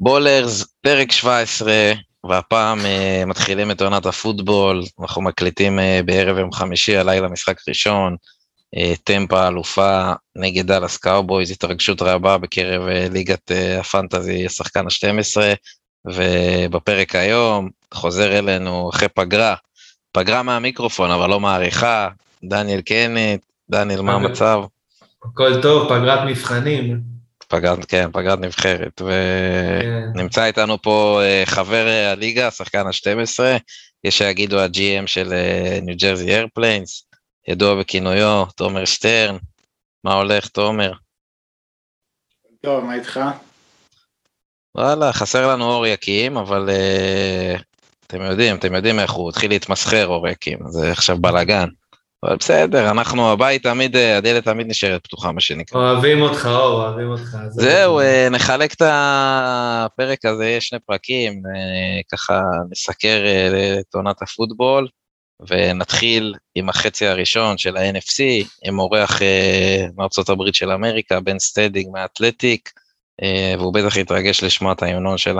בולרס, פרק 17, והפעם אה, מתחילים את עונת הפוטבול, אנחנו מקליטים אה, בערב יום חמישי, הלילה משחק ראשון, אה, טמפה אלופה נגד דאלאס קאובויז, התרגשות רבה בקרב אה, ליגת אה, ה fantasy, השחקן ה-12, ובפרק היום חוזר אלינו אחרי פגרה, פגרה מהמיקרופון אבל לא מהעריכה, דניאל קנט, דניאל, מה המצב? הכל טוב, פגרת מבחנים. פגרת, כן, פגרת נבחרת, ונמצא כן. איתנו פה אה, חבר אה, הליגה, שחקן ה-12, יש שיגידו ה-GM של ניו ג'רזי איירפליינס, ידוע בכינויו, תומר שטרן, מה הולך, תומר? טוב, מה איתך? וואלה, חסר לנו אור יקים, אבל uh, אתם יודעים, אתם יודעים איך הוא התחיל להתמסחר אור יקים, זה עכשיו בלאגן. אבל בסדר, אנחנו, הבית תמיד, הדלת תמיד נשארת פתוחה, מה שנקרא. אוהבים אותך, אור, אוהבים אותך. זהו, אה, נחלק את הפרק הזה, יש שני פרקים, אה, ככה נסקר אה, את עונת הפוטבול, ונתחיל עם החצי הראשון של ה-NFC, עם אורח מארצות הברית של אמריקה, בן סטנדיג מהאתלטיק, והוא בטח יתרגש לשמוע את ההמנון של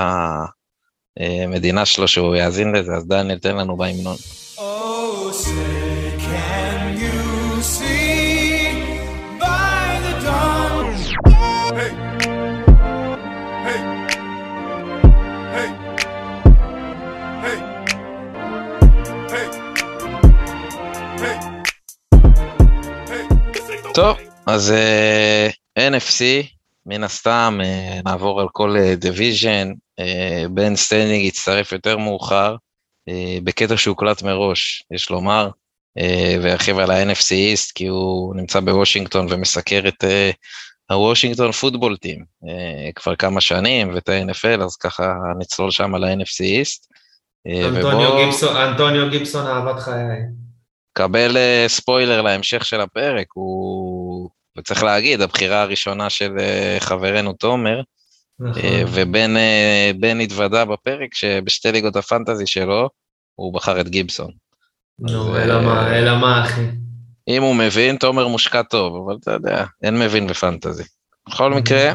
המדינה שלו, שהוא יאזין לזה, אז דניאל, תן לנו בהמנון. Oh, טוב, אז uh, אה, NFC, מן הסתם, uh, נעבור על כל דיוויז'ן, אה, בן סטנדיג יצטרף יותר מאוחר, אה, בקטע שהוקלט מראש, יש לומר, אה, וירחיב על ה-NFC East, כי הוא נמצא בוושינגטון ומסקר את אה, ה Washington Football Team אה, כבר כמה שנים, ואת ה-NFL, אז ככה נצלול שם על ה-NFC. גיבסון, אנטוניו גיבסון, אהבת חיי. קבל אה, ספוילר להמשך של הפרק, הוא, וצריך להגיד, הבחירה הראשונה של אה, חברנו תומר, נכון. אה, ובן התוודה בפרק שבשתי ליגות הפנטזי שלו, הוא בחר את גיבסון. נו, אלא מה, אלא מה, אחי. אם הוא מבין, תומר מושקע טוב, אבל אתה יודע, אין מבין בפנטזי. בכל מקרה,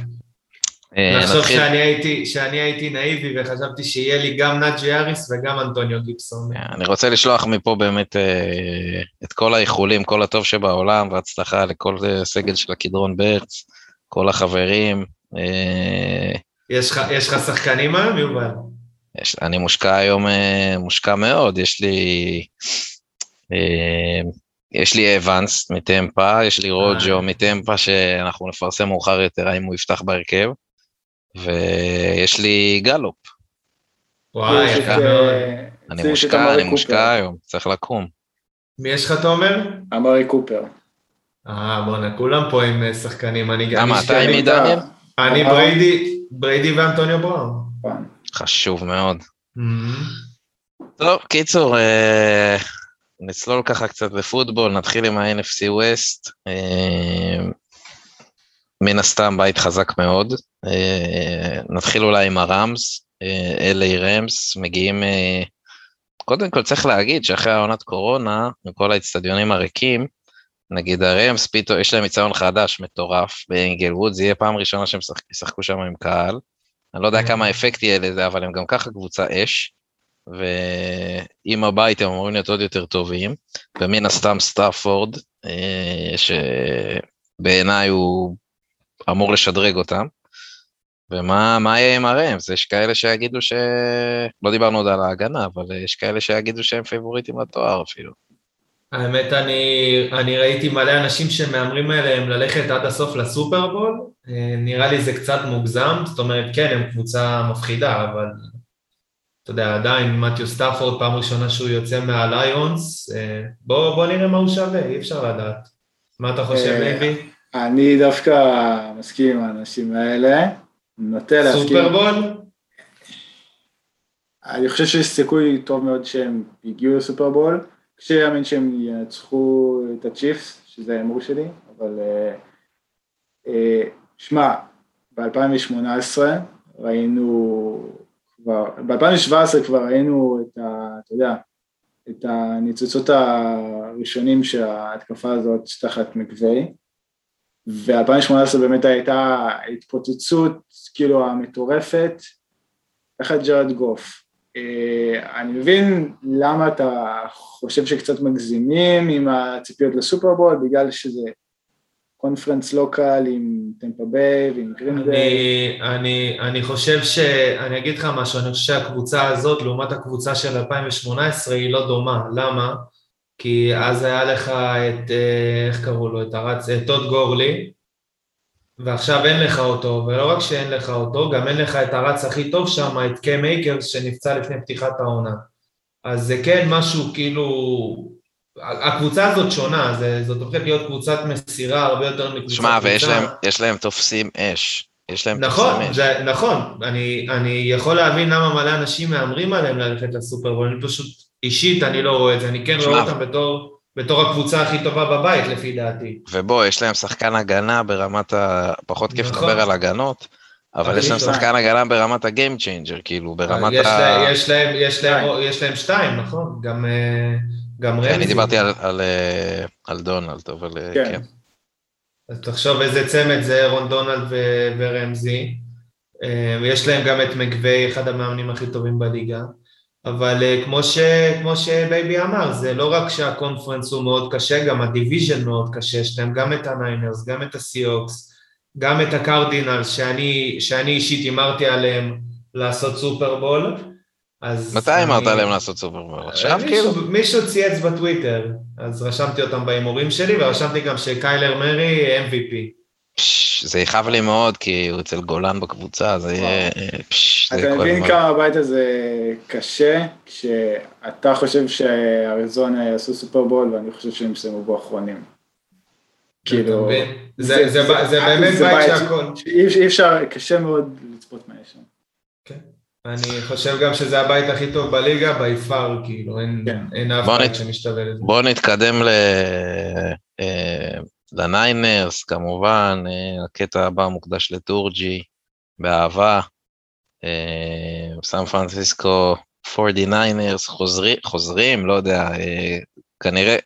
לחשוב אה, שאני הייתי, שאני הייתי נאיבי וחשבתי שיהיה לי גם נאג'י אריס וגם אנטוניו גיבסון. אה, אני רוצה לשלוח מפה באמת אה, את כל האיחולים, כל הטוב שבעולם והצלחה לכל סגל של הקדרון ברץ, כל החברים. יש לך שחקנים היום, יובל? אני מושקע היום, מושקע מאוד, יש לי... יש לי אבנס מטמפה, יש לי רוג'ו מטמפה שאנחנו נפרסם מאוחר יותר האם הוא יפתח בהרכב. ויש לי גלופ. וואי, יפה מאוד. אני מושקע, אני מושקע היום, צריך לקום. מי יש לך, תומר? אמרי קופר. אה, בואנה, כולם פה עם אה, שחקנים, אני גם... למה, אתה עם מי, דניאל? אני בריידי, בריידי ואנטוניו בראון. חשוב מאוד. Mm-hmm. טוב, קיצור, אה, נצלול ככה קצת לפוטבול, נתחיל עם ה-NFC West. אה, מן הסתם בית חזק מאוד. אה, נתחיל אולי עם הרמס, אלי רמס, מגיעים... אה, קודם כל צריך להגיד שאחרי העונת קורונה, עם האצטדיונים הריקים, נגיד הרמס, פתאום יש להם אצטדיון חדש מטורף באנגלווד, זה יהיה פעם ראשונה שהם ישחקו שם עם קהל. אני לא יודע כמה אפקט יהיה לזה, אבל הם גם ככה קבוצה אש, ועם הבית הם אמורים להיות עוד יותר טובים, ומן הסתם סטאפורד, אה, שבעיניי הוא אמור לשדרג אותם. ומה יהיה עם הרמס? יש כאלה שיגידו ש... לא דיברנו עוד על ההגנה, אבל יש כאלה שיגידו שהם פייבוריטים לתואר אפילו. האמת, אני, אני ראיתי מלא אנשים שמהמרים עליהם ללכת עד הסוף לסופרבול, אה, נראה לי זה קצת מוגזם, זאת אומרת, כן, הם קבוצה מפחידה, אבל אתה יודע, עדיין מתיו סטאפורד, פעם ראשונה שהוא יוצא מהליונס, אה, בוא, בוא נראה מה הוא שווה, אי אפשר לדעת. מה אתה חושב, לוי? אני דווקא מסכים עם האנשים האלה, נוטה להסכים. סופרבול? אני חושב שיש סיכוי טוב מאוד שהם הגיעו לסופרבול, קשה להאמין שהם ינצחו את הצ'יפס, שזה ההימור שלי, אבל אה, אה, שמע, ב-2018 ראינו כבר, ב-2017 כבר ראינו את ה... אתה יודע, את הניצוצות הראשונים שההתקפה הזאת תחת מקווי, ו-2018 באמת הייתה התפוצצות כאילו המטורפת, של ג'רד גוף. אה, אני מבין למה אתה חושב שקצת מגזימים עם הציפיות לסופרבול, בגלל שזה conference לא קל עם טמפה ביי ועם גרין ביי. אני, אני, אני חושב ש... אני אגיד לך משהו, אני חושב שהקבוצה הזאת לעומת הקבוצה של 2018 היא לא דומה. למה? כי אז היה לך את, אה, איך קראו לו? את הרץ, את טוד גורלי, ועכשיו אין לך אותו, ולא רק שאין לך אותו, גם אין לך את הרץ הכי טוב שם, את קאם אייקרס שנפצע לפני פתיחת העונה. אז זה כן משהו כאילו, הקבוצה הזאת שונה, זה, זאת הופכת להיות קבוצת מסירה הרבה יותר מקבוצת שמע, ויש להם, יש להם תופסים, אש. יש להם נכון, תופסים אש. זה, נכון, אני, אני יכול להבין למה מלא אנשים מהמרים עליהם ללכת לסופרבול, אני פשוט, אישית אני לא רואה את זה, אני כן רואה אותם בתור... בתור הקבוצה הכי טובה בבית, לפי דעתי. ובוא, יש להם שחקן הגנה ברמת ה... פחות כיף נכון. לדבר על הגנות, אבל יש להם שחקן הגנה ברמת ה game changer, כאילו, ברמת יש ה... יש להם, יש להם, יש להם שתיים, נכון? גם, אה, גם רמזי. אני דיברתי על, על, אה, על דונלד, אבל אה, כן. כן. אז תחשוב איזה צמד זה אהרון דונלד ו... ורמזי. ויש להם גם את מקוויי, אחד המאמנים הכי טובים בליגה. אבל אה, כמו, ש, כמו שבייבי אמר, זה לא רק שה conference הוא מאוד קשה, גם ה division מאוד קשה, יש להם גם את הניינרס, גם את הסיהוקס, גם את הקרדינלס, שאני, שאני אישית הימרתי עליהם לעשות סופרבול. אז... מתי הימרת עליהם לעשות סופרבול? עכשיו כאילו? מישהו צייץ בטוויטר, אז רשמתי אותם בהימורים שלי, ורשמתי גם שקיילר מארי MVP. זה יכאב לי מאוד, כי הוא אצל גולן בקבוצה, זה יהיה... אתה מבין כמה הבית הזה קשה, כשאתה חושב שאריזונה יעשו סופרבול, ואני חושב שהם יסיימו בו אחרונים. כאילו... זה באמת בית שהכל... אי אפשר, קשה מאוד לצפות מה יש שם. כן. אני חושב גם שזה הבית הכי טוב בליגה, בי פאר, כאילו, אין כן. אף אחד שמשתווה לזה. בואו נתקדם ל... אה, לניינרס, כמובן, אה, הקטע הבא מוקדש לטורג'י, באהבה. אה, סן פרנסיסקו 49ers חוזרי, חוזרים, לא יודע, אה, כנראה,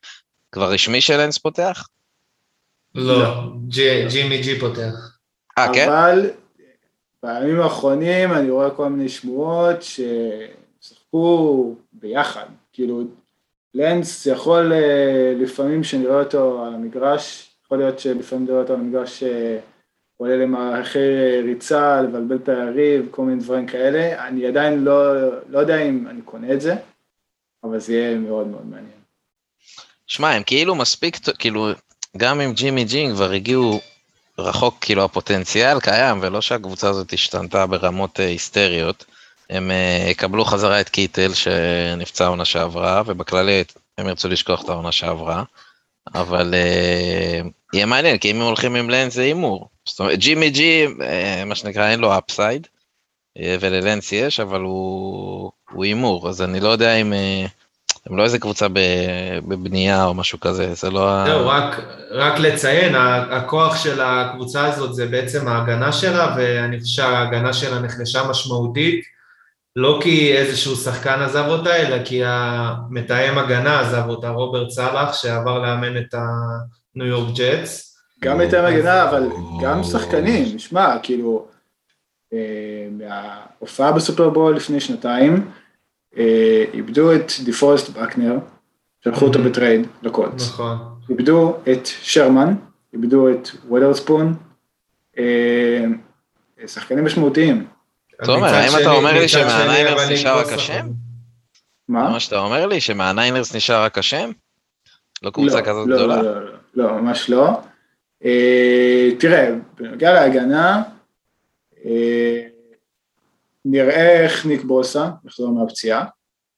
כבר רשמי שלנס פותח? לא. ג'ימי ג'י פותח. אה, כן? אבל בימים האחרונים אני רואה כל מיני שמועות ששחקו ביחד, כאילו לנס יכול לפעמים שנראה אותו על המגרש יכול להיות שלפעמים נראה אותו על מגרש עולה למערכי ריצה, לבלבל את היריב, כל מיני דברים כאלה. אני עדיין לא, לא יודע אם אני קונה את זה, אבל זה יהיה מאוד מאוד מעניין. שמע, הם כאילו מספיק, כאילו, גם עם ג'ימי ג'ינג כבר הגיעו רחוק, כאילו הפוטנציאל קיים, ולא שהקבוצה הזאת השתנתה ברמות אה, היסטריות. הם uh, יקבלו חזרה את קיטל שנפצע עונה שעברה, ובכללי הם ירצו לשכוח את העונה שעברה. אבל יהיה מעניין, כי אם הם הולכים עם לנס זה הימור. זאת אומרת, ג'ימי ג'י, uh, מה שנקרא, אין לו אפסייד, uh, וללנס יש, אבל הוא הימור, אז אני לא יודע אם... Uh, הם לא איזה קבוצה בבנייה או משהו כזה, זה לא... זהו, רק, רק לציין, הכוח של הקבוצה הזאת זה בעצם ההגנה שלה, ואני חושב שההגנה שלה נחלשה משמעותית. לא כי איזשהו שחקן עזב אותה, אלא כי המתאם הגנה עזב אותה, רוברט סאלח, שעבר לאמן את הניו יורק ג'טס. גם מתאם הגנה, אבל גם שחקנים, שמע, כאילו, אה, מההופעה בסופרבול לפני שנתיים, אה, איבדו את דיפורסט באקנר, שלחו אותו ב trade לקולטס. נכון. איבדו את שרמן, איבדו את וויטרספון, אה, שחקנים משמעותיים. תומר, האם אתה אומר לי שמהניינרס נשאר רק השם? מה? מה שאתה אומר לי, שמהניינרס נשאר רק השם? לא קבוצה לא, כזאת לא, גדולה? לא, לא, לא, ממש לא. אה, תראה, בנוגע להגנה, אה, נראה איך ניק בוסה יחזור מהפציעה,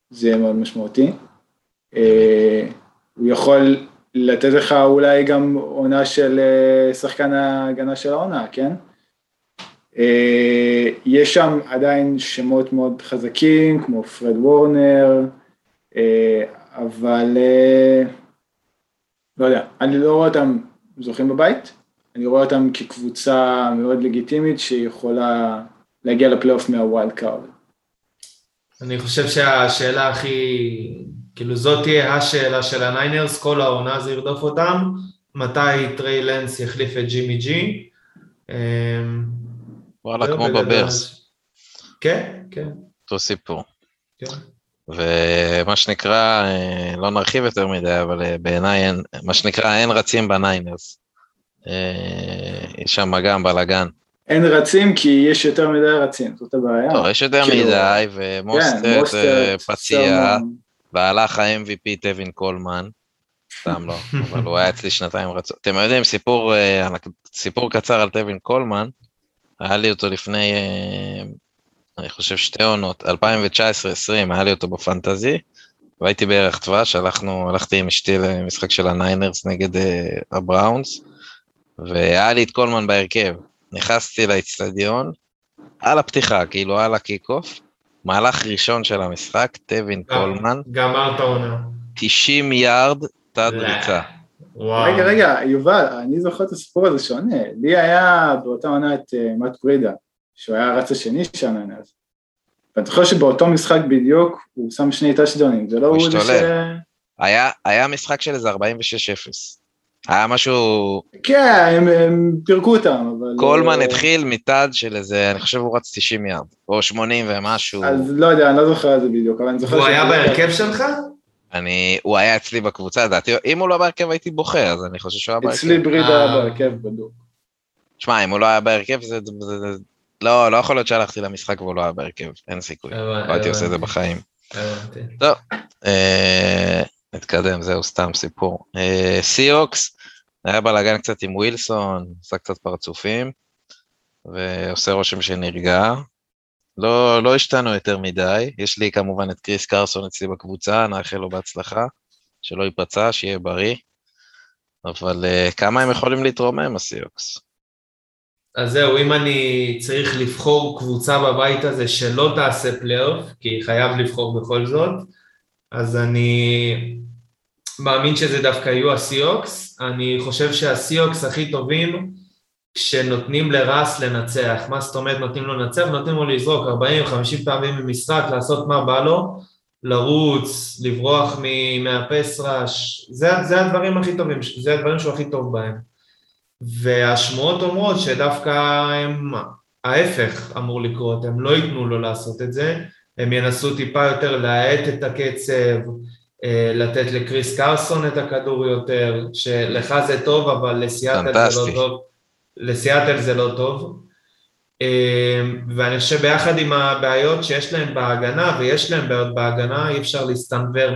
זה מאוד משמעותי. אה, הוא יכול לתת לך אולי גם עונה של שחקן ההגנה של העונה, כן? אה, יש שם עדיין שמות מאוד חזקים, כמו פרד וורנר, אה, אבל אה, לא יודע, אני לא רואה אותם זוכים בבית, אני רואה אותם כקבוצה מאוד לגיטימית שיכולה להגיע לפלייאוף מה wild card. אני חושב שהשאלה הכי, כאילו זאת תהיה השאלה של הניינרס, כל העונה זה ירדוף אותם, מתי טריי לאנס יחליף את ג'ימי ג'י. וואלה, כמו בברס. כן, כן. אותו סיפור. כן. ומה שנקרא, אה, לא נרחיב יותר מדי, אבל אה, בעיניי, מה שנקרא, אין רצים בניינרס. יש שם גם בלאגן. אין רצים כי יש יותר מדי רצים, זאת הבעיה. לא, יש יותר כאילו... מדי, ומוסטרט כן, פציע, והלך ה-MVP טווין קולמן, סתם לא, אבל הוא היה אצלי שנתיים רצות. אתם יודעים, סיפור, אה, סיפור קצר על טווין קולמן, היה לי אותו לפני, אה, אני חושב שתי עונות, 2019-2020, היה לי אותו בפנטזי, והייתי בערך דבש, הלכנו, הלכתי עם אשתי למשחק של הניינרס נגד uh, הבראונס, והיה לי את קולמן בהרכב. נכנסתי לאצטדיון, על הפתיחה, כאילו על ה kick-off, מהלך ראשון של המשחק, טווין קולמן. גמרת עונה. 90 יארד, תת ריצה. רגע, רגע, יובל, אני זוכר את הסיפור הזה שונה. לי היה באותה עונה את uh, מאט פרידה, שהוא היה הרץ השני שם אז. ואני זוכר שבאותו משחק בדיוק הוא שם שני טאצ'דונים, זה לא הוא זה ש... היה, היה משחק של איזה 46-0. היה משהו... כן, הם, הם פירקו אותם, אבל... קולמן uh... התחיל מתד של איזה, אני חושב הוא רץ 90 יארד, או 80 ומשהו. אז לא יודע, אני לא זוכר את זה בדיוק, אבל אני זוכר... הוא היה בהרכב שלך? אני, הוא היה אצלי בקבוצה, לדעתי, אם הוא לא בהרכב הייתי בוחר, אז אני חושב שהוא היה בהרכב. אצלי בריד היה אה. בהרכב בדוק. שמע, אם הוא לא היה בהרכב, זה, זה, זה, לא, לא יכול להיות שהלכתי למשחק והוא לא היה בהרכב, אין סיכוי, לא הייתי עושה את זה בחיים. טוב, אה, נתקדם, זהו סתם סיפור. אה, סיוקס, היה בלאגן קצת עם ווילסון, עשה קצת פרצופים, ועושה רושם שנרגע. לא, לא השתנו יותר מדי, יש לי כמובן את כריס קרסון אצלי בקבוצה, נאחל לו בהצלחה, שלא ייפצע, שיהיה בריא, אבל uh, כמה הם יכולים להתרומם, הסיהוקס? אז זהו, אם אני צריך לבחור קבוצה בבית הזה שלא תעשה פלייאוף, כי חייב לבחור בכל זאת, אז אני מאמין שזה דווקא יהיו הסיהוקס. אני חושב שהסיהוקס הכי טובים כשנותנים לרס לנצח. מה זאת אומרת נותנים לו לנצח? נותנים לו לזרוק 40-50 פעמים במשחק, לעשות מה בא לו, לרוץ, לברוח מהפס רש. זה, זה הדברים הכי טובים, זה הדברים שהוא הכי טוב בהם. והשמועות אומרות שדווקא הם, ההפך אמור לקרות, הם לא ייתנו לו לעשות את זה, הם ינסו טיפה יותר להאט את הקצב, אה, לתת לקריס קרסון את הכדור יותר, שלך זה טוב, אבל לסיאטל זה לא טוב. לסיאטל זה לא טוב. אה, ואני חושב ביחד עם הבעיות שיש להם בהגנה, ויש להם בעיות בהגנה, אי אפשר להסתנוור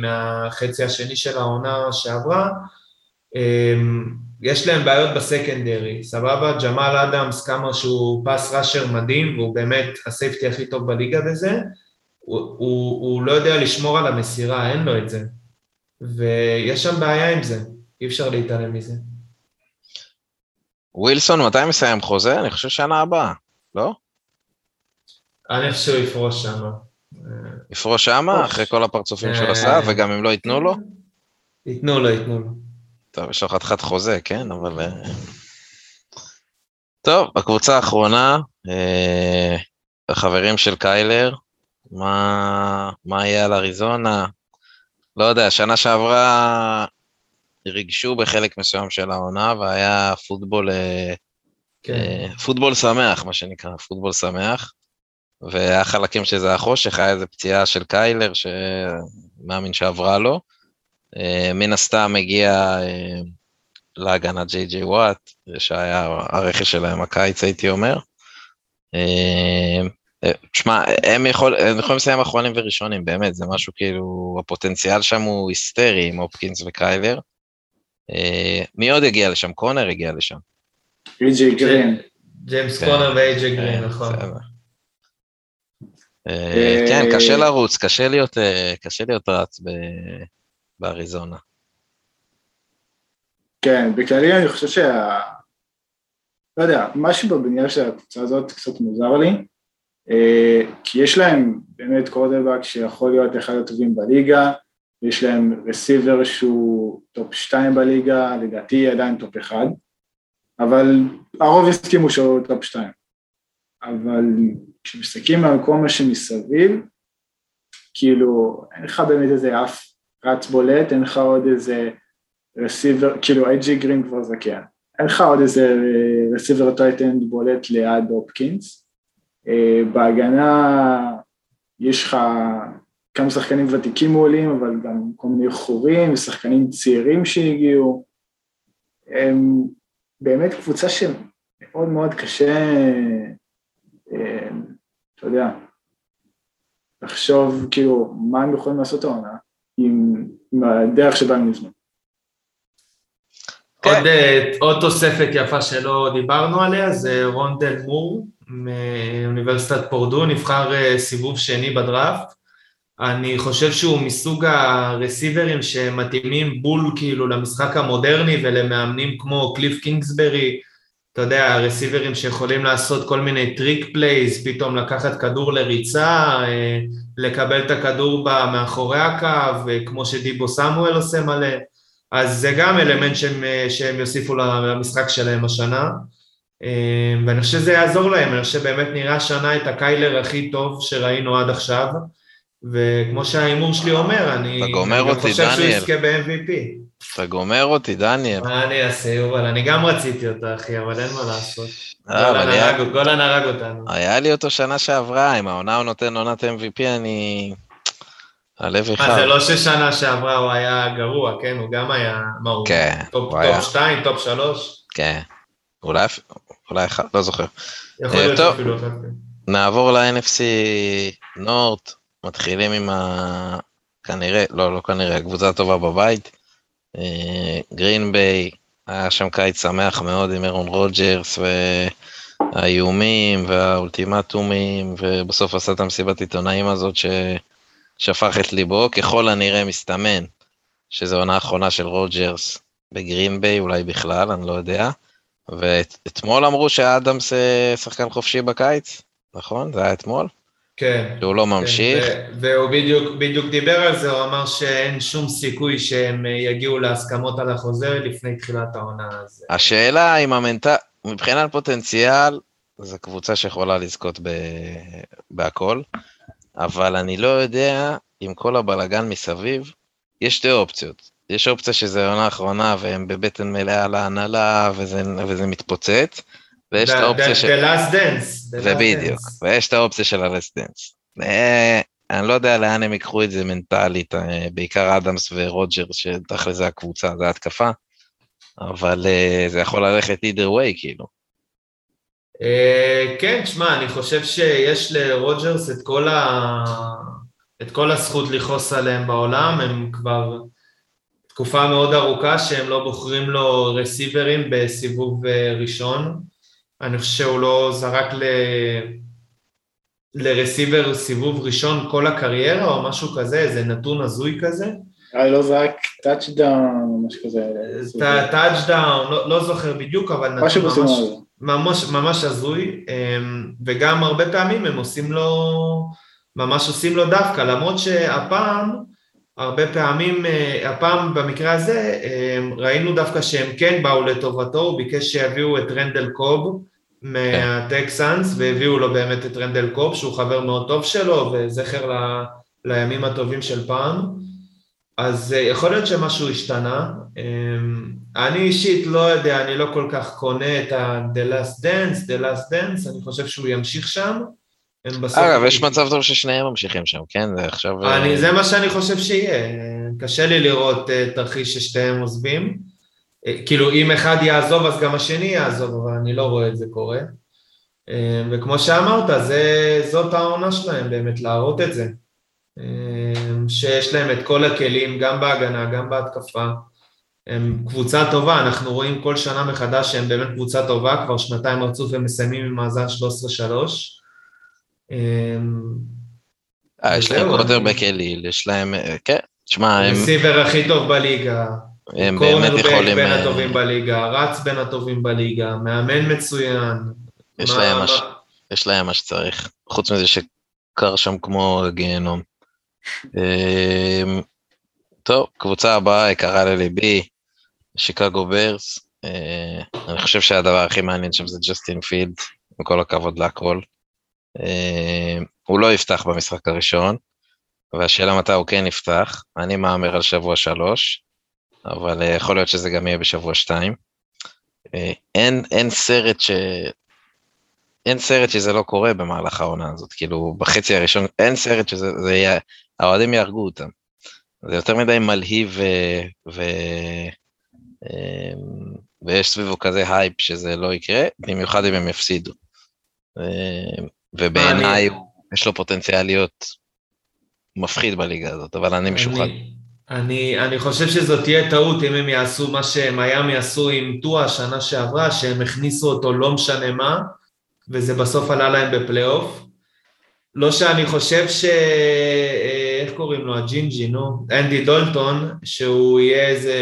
מהחצי השני של העונה שעברה, אה, יש להם בעיות בסקנדרי, סבבה? ג'מאל אדמס כמה שהוא פס ראשר מדהים, והוא באמת הסייפטי הכי טוב בליגה בזה, הוא, הוא, הוא לא יודע לשמור על המסירה, אין לו את זה. ויש שם בעיה עם זה, אי אפשר להתעלם מזה. ווילסון, מתי מסיים חוזה? אני חושב שנה הבאה, לא? אני חושב שהוא יפרוש שם. יפרוש שם, אחרי כל הפרצופים שהוא עשה, וגם אם לא ייתנו לו? ייתנו לו, ייתנו לו. טוב, יש לו חתיכת חוזה, כן, אבל... אה, טוב, בקבוצה האחרונה, אה, החברים של קיילר, מה, מה יהיה על אריזונה? לא יודע, שנה שעברה ריגשו בחלק מסוים של העונה, והיה פוטבול, אה, כן. פוטבול שמח, מה שנקרא, פוטבול שמח. והיה חלקים שזה היה חושך, היה איזה פציעה של קיילר, שמאמין שעברה לו. אה, מן הסתם הגיע להגנה ג'יי ג'יי וואט, שהיה הרכש שלהם הקיץ, הייתי אומר. תשמע, הם, יכול, הם יכולים לסיים אחרונים וראשונים, באמת, זה משהו כאילו, הפוטנציאל שם הוא היסטרי עם הופקינס וקיילר. אה, מי עוד הגיע לשם? קונר הגיע לשם. איי.ג'יי גרין. ג'יימס כן. קונר ואיי.ג'יי גרין, כן, נכון. אה, כן, קשה לרוץ, אה, קשה להיות רץ באריזונה. כן, בכללי אני חושב שה... לא יודע, משהו בבנייה של הקבוצה הזאת קצת מוזר לי, כי יש להם באמת קוורטרבק שיכול להיות אחד הטובים בליגה, יש להם receiver שהוא top 2 בליגה, לדעתי עדיין top 1, אבל הרוב הסכימו שהוא top 2. אבל כשמסתכלים על כל מה שמסביב, כאילו אין לך באמת איזה אף רץ בולט, אין לך עוד איזה receiver, כאילו איי.ג'יי גרין כבר זקן, אין לך עוד איזה receiver, tight end בולט ליד הופקינס, בהגנה יש לך כמה שחקנים ותיקים מעולים, אבל גם כל מיני חורים ושחקנים צעירים שהגיעו. הם באמת קבוצה שמאוד מאוד קשה, אתה יודע, לחשוב כאילו מה הם יכולים לעשות העונה עם, עם הדרך שבה הם נבנו. עוד, כן. עוד תוספת יפה שלא דיברנו עליה זה רונדל מור מאוניברסיטת פורדו, נבחר אה, סיבוב שני בדראפט. אני חושב שהוא מסוג ה receiverים שמתאימים בול כאילו למשחק המודרני ולמאמנים כמו קליף קינגסברי, אתה יודע, ה receiverים שיכולים לעשות כל מיני trick plays, פתאום לקחת כדור לריצה, אה, לקבל את הכדור מאחורי הקו, אה, כמו שדיבו סמואל עושה מלא, אז זה גם אלמנט שהם, שהם יוסיפו למשחק שלהם השנה. אמ, ואני חושב שזה יעזור להם, אני חושב שבאמת נראה השנה את הקיילר הכי טוב שראינו עד עכשיו, וכמו שההימור שלי אומר, אני, אני אותי, חושב דניאל. שהוא יזכה ב-MVP. אתה גומר אותי, דניאל. מה אני אעשה, יובל? אני גם רציתי אותה, אחי, אבל אין מה לעשות. אה, היה- גולן הרג אותנו. היה לי אותו שנה שעברה, אם העונה הוא נותן עונת MVP, אני... הלב מה, יכאב. זה לא ששנה שעברה הוא היה גרוע, כן? הוא גם היה, מה הוא? כן, top הוא היה. top 2, top 3? כן. אולי, אולי אחד, לא זוכר. יכול אה, להיות. אפילו אחד. נעבור ל-NFC North, מתחילים עם ה... כנראה, לא, לא כנראה, הקבוצה הטובה בבית. גרין ביי, היה שם קיץ שמח מאוד עם אירון רוג'רס והאיומים והאולטימטומים, ובסוף עשה את המסיבת עיתונאים הזאת ששפך את ליבו. ככל הנראה מסתמן שזו עונה האחרונה של רוג'רס בגרין ביי, אולי בכלל, אני לא יודע. ואתמול אמרו שאדמס אה, שחקן חופשי בקיץ, נכון? זה היה אתמול? כן. שהוא לא ממשיך. כן, ו- והוא בדיוק, בדיוק דיבר על זה, הוא אמר שאין שום סיכוי שהם יגיעו להסכמות על החוזה לפני תחילת העונה. אז... השאלה אם המנטל... מבחינת פוטנציאל, זו קבוצה שיכולה לזכות ב... בהכל, אבל אני לא יודע, עם כל הבלגן מסביב, יש שתי אופציות. יש אופציה שזה עונה אחרונה והם בבטן מלאה להנהלה וזה, וזה מתפוצץ, ויש את האופציה the- ש... The last dance. the last ובדיוק, dance. ויש את האופציה של הרסטנס. אה, אני לא יודע לאן הם ייקחו את זה מנטלית, אה, בעיקר אדמס ורוג'ר, שתכל'ס זה הקבוצה, זה התקפה, אבל אה, זה יכול ללכת either way, כאילו. אה, כן, תשמע, אני חושב שיש לרוג'רס את כל, ה... את כל הזכות לכעוס עליהם בעולם, הם כבר תקופה מאוד ארוכה שהם לא בוחרים לו רסיברים בסיבוב אה, ראשון. אני חושב שהוא לא זרק ל... לרסיבר סיבוב ראשון כל הקריירה או משהו כזה, איזה נתון הזוי כזה. היה לא זרק טאצ'דאון או משהו כזה. טאצ'דאון, לא, לא זוכר בדיוק, אבל נתון משהו ממש, הזה. ממש, ממש הזוי, אמ, וגם הרבה פעמים הם עושים לו, ממש עושים לו דווקא, למרות שהפעם, הרבה פעמים, אה, הפעם במקרה הזה, אמ, ראינו דווקא שהם כן באו לטובתו, הוא ביקש שיביאו את רנדל קוב מהטקסאנס, והביאו לו באמת את רנדל קוב, שהוא חבר מאוד טוב שלו, וזכר ל, לימים הטובים של פעם. אז אה, יכול להיות שמשהו השתנה. אני אישית לא יודע, אני לא כל כך קונה את ה-The Last Dance, The Last Dance, אני חושב שהוא ימשיך שם. הם בסוף... אגב, יש מצב טוב ששניהם ממשיכים שם, כן? זה עכשיו... אה, אני, זה מה שאני חושב שיהיה. קשה לי לראות אה, תרחיש ששתיהם עוזבים. אה, כאילו, אם אחד יעזוב, אז גם השני יעזוב, אבל אני לא רואה את זה קורה. וכמו שאמרת, זה, זאת העונה שלהם באמת, להראות את זה. שיש להם את כל הכלים, גם בהגנה, גם בהתקפה. הם קבוצה טובה, אנחנו רואים כל שנה מחדש שהם באמת קבוצה טובה, כבר שנתיים רצוף הם מסיימים עם מאזן 13-3. אה, יש להם אני- אליל, יש להם... אה, כן, תשמע, הם- הרסיבר הכי טוב בליגה, הם באמת יכולים... בין אה, הטובים בליגה, רץ בין הטובים בליגה, מאמן מצוין. יש מה- להם מה- מש- יש להם מה שצריך, חוץ מזה שקר שם כמו גיהנום. אמ, טוב, קבוצה הבאה יקרה לליבי, שיקגו ברס. אני חושב שהדבר הכי מעניין שם זה ג'סטין פילד, עם כל הכבוד להכל. אה, הוא לא יפתח במשחק הראשון, והשאלה מתי הוא כן יפתח. אני מהמר על שבוע שלוש, אבל אה, יכול להיות שזה גם יהיה בשבוע שתיים. אה, אין, אין סרט ש... אין סרט שזה לא קורה במהלך העונה הזאת, כאילו בחצי הראשון, אין סרט שזה יהיה, האוהדים יהרגו אותם. זה יותר מדי מלהיב ו... ו... ויש סביבו כזה הייפ שזה לא יקרה, במיוחד אם הם יפסידו. ובעיניי יש לו פוטנציאל להיות מפחיד בליגה הזאת, אבל אני משוחד. אני, אני חושב שזאת תהיה טעות אם הם יעשו מה שמיאמי עשו עם טואה שנה שעברה, שהם הכניסו אותו לא משנה מה, וזה בסוף עלה להם בפלייאוף. לא שאני חושב ש... אה, איך קוראים לו? הג'ינג'י, נו? אנדי דולטון, שהוא יהיה איזה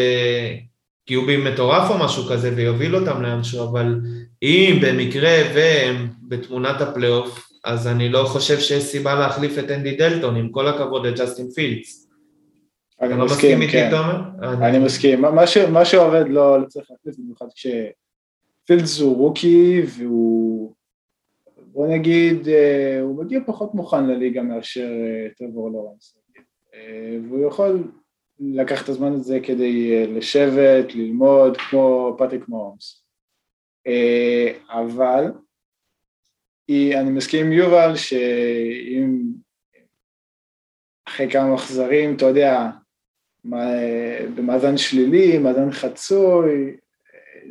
QB מטורף או משהו כזה ויוביל אותם לאנשהו, אבל אם במקרה והם בתמונת הפלייאוף, אז אני לא חושב שיש סיבה להחליף את אנדי דלטון, עם כל הכבוד לג'סטין פילדס. אני לא מסכים איתי, כן. תומר? אני מסכים. מה שעובד לא, לא צריך להחליף, במיוחד כשפילדס הוא רוקי והוא, בוא נגיד, אה, הוא מגיע פחות מוכן לליגה מאשר אה, טרבור לורנס. אה, והוא יכול לקח את הזמן הזה כדי אה, לשבת, ללמוד, כמו פטריק מורמס. אה, אבל אני מסכים עם יובל שאם אחרי כמה מחזרים, אתה יודע, במאזן שלילי, מאזן חצוי,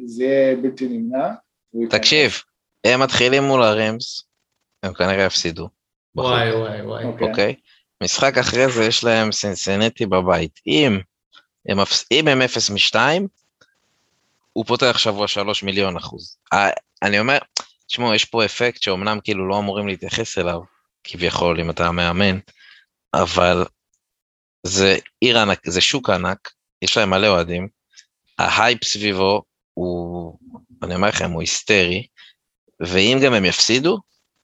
זה יהיה בלתי נמנע. תקשיב, הם מתחילים מול הרמס, הם כנראה יפסידו. וואי וואי וואי. אוקיי? משחק אחרי זה יש להם סנסנטי בבית. אם הם, אם הם 0 מ-2, הוא פותח שבוע 3 מיליון אחוז. אני אומר, תשמעו, יש פה אפקט שאומנם כאילו לא אמורים להתייחס אליו, כביכול, אם אתה מאמן, אבל זה עיר ענק, זה שוק ענק, יש להם מלא אוהדים, ההייפ סביבו הוא, אני אומר לכם, הוא היסטרי, ואם גם הם יפסידו,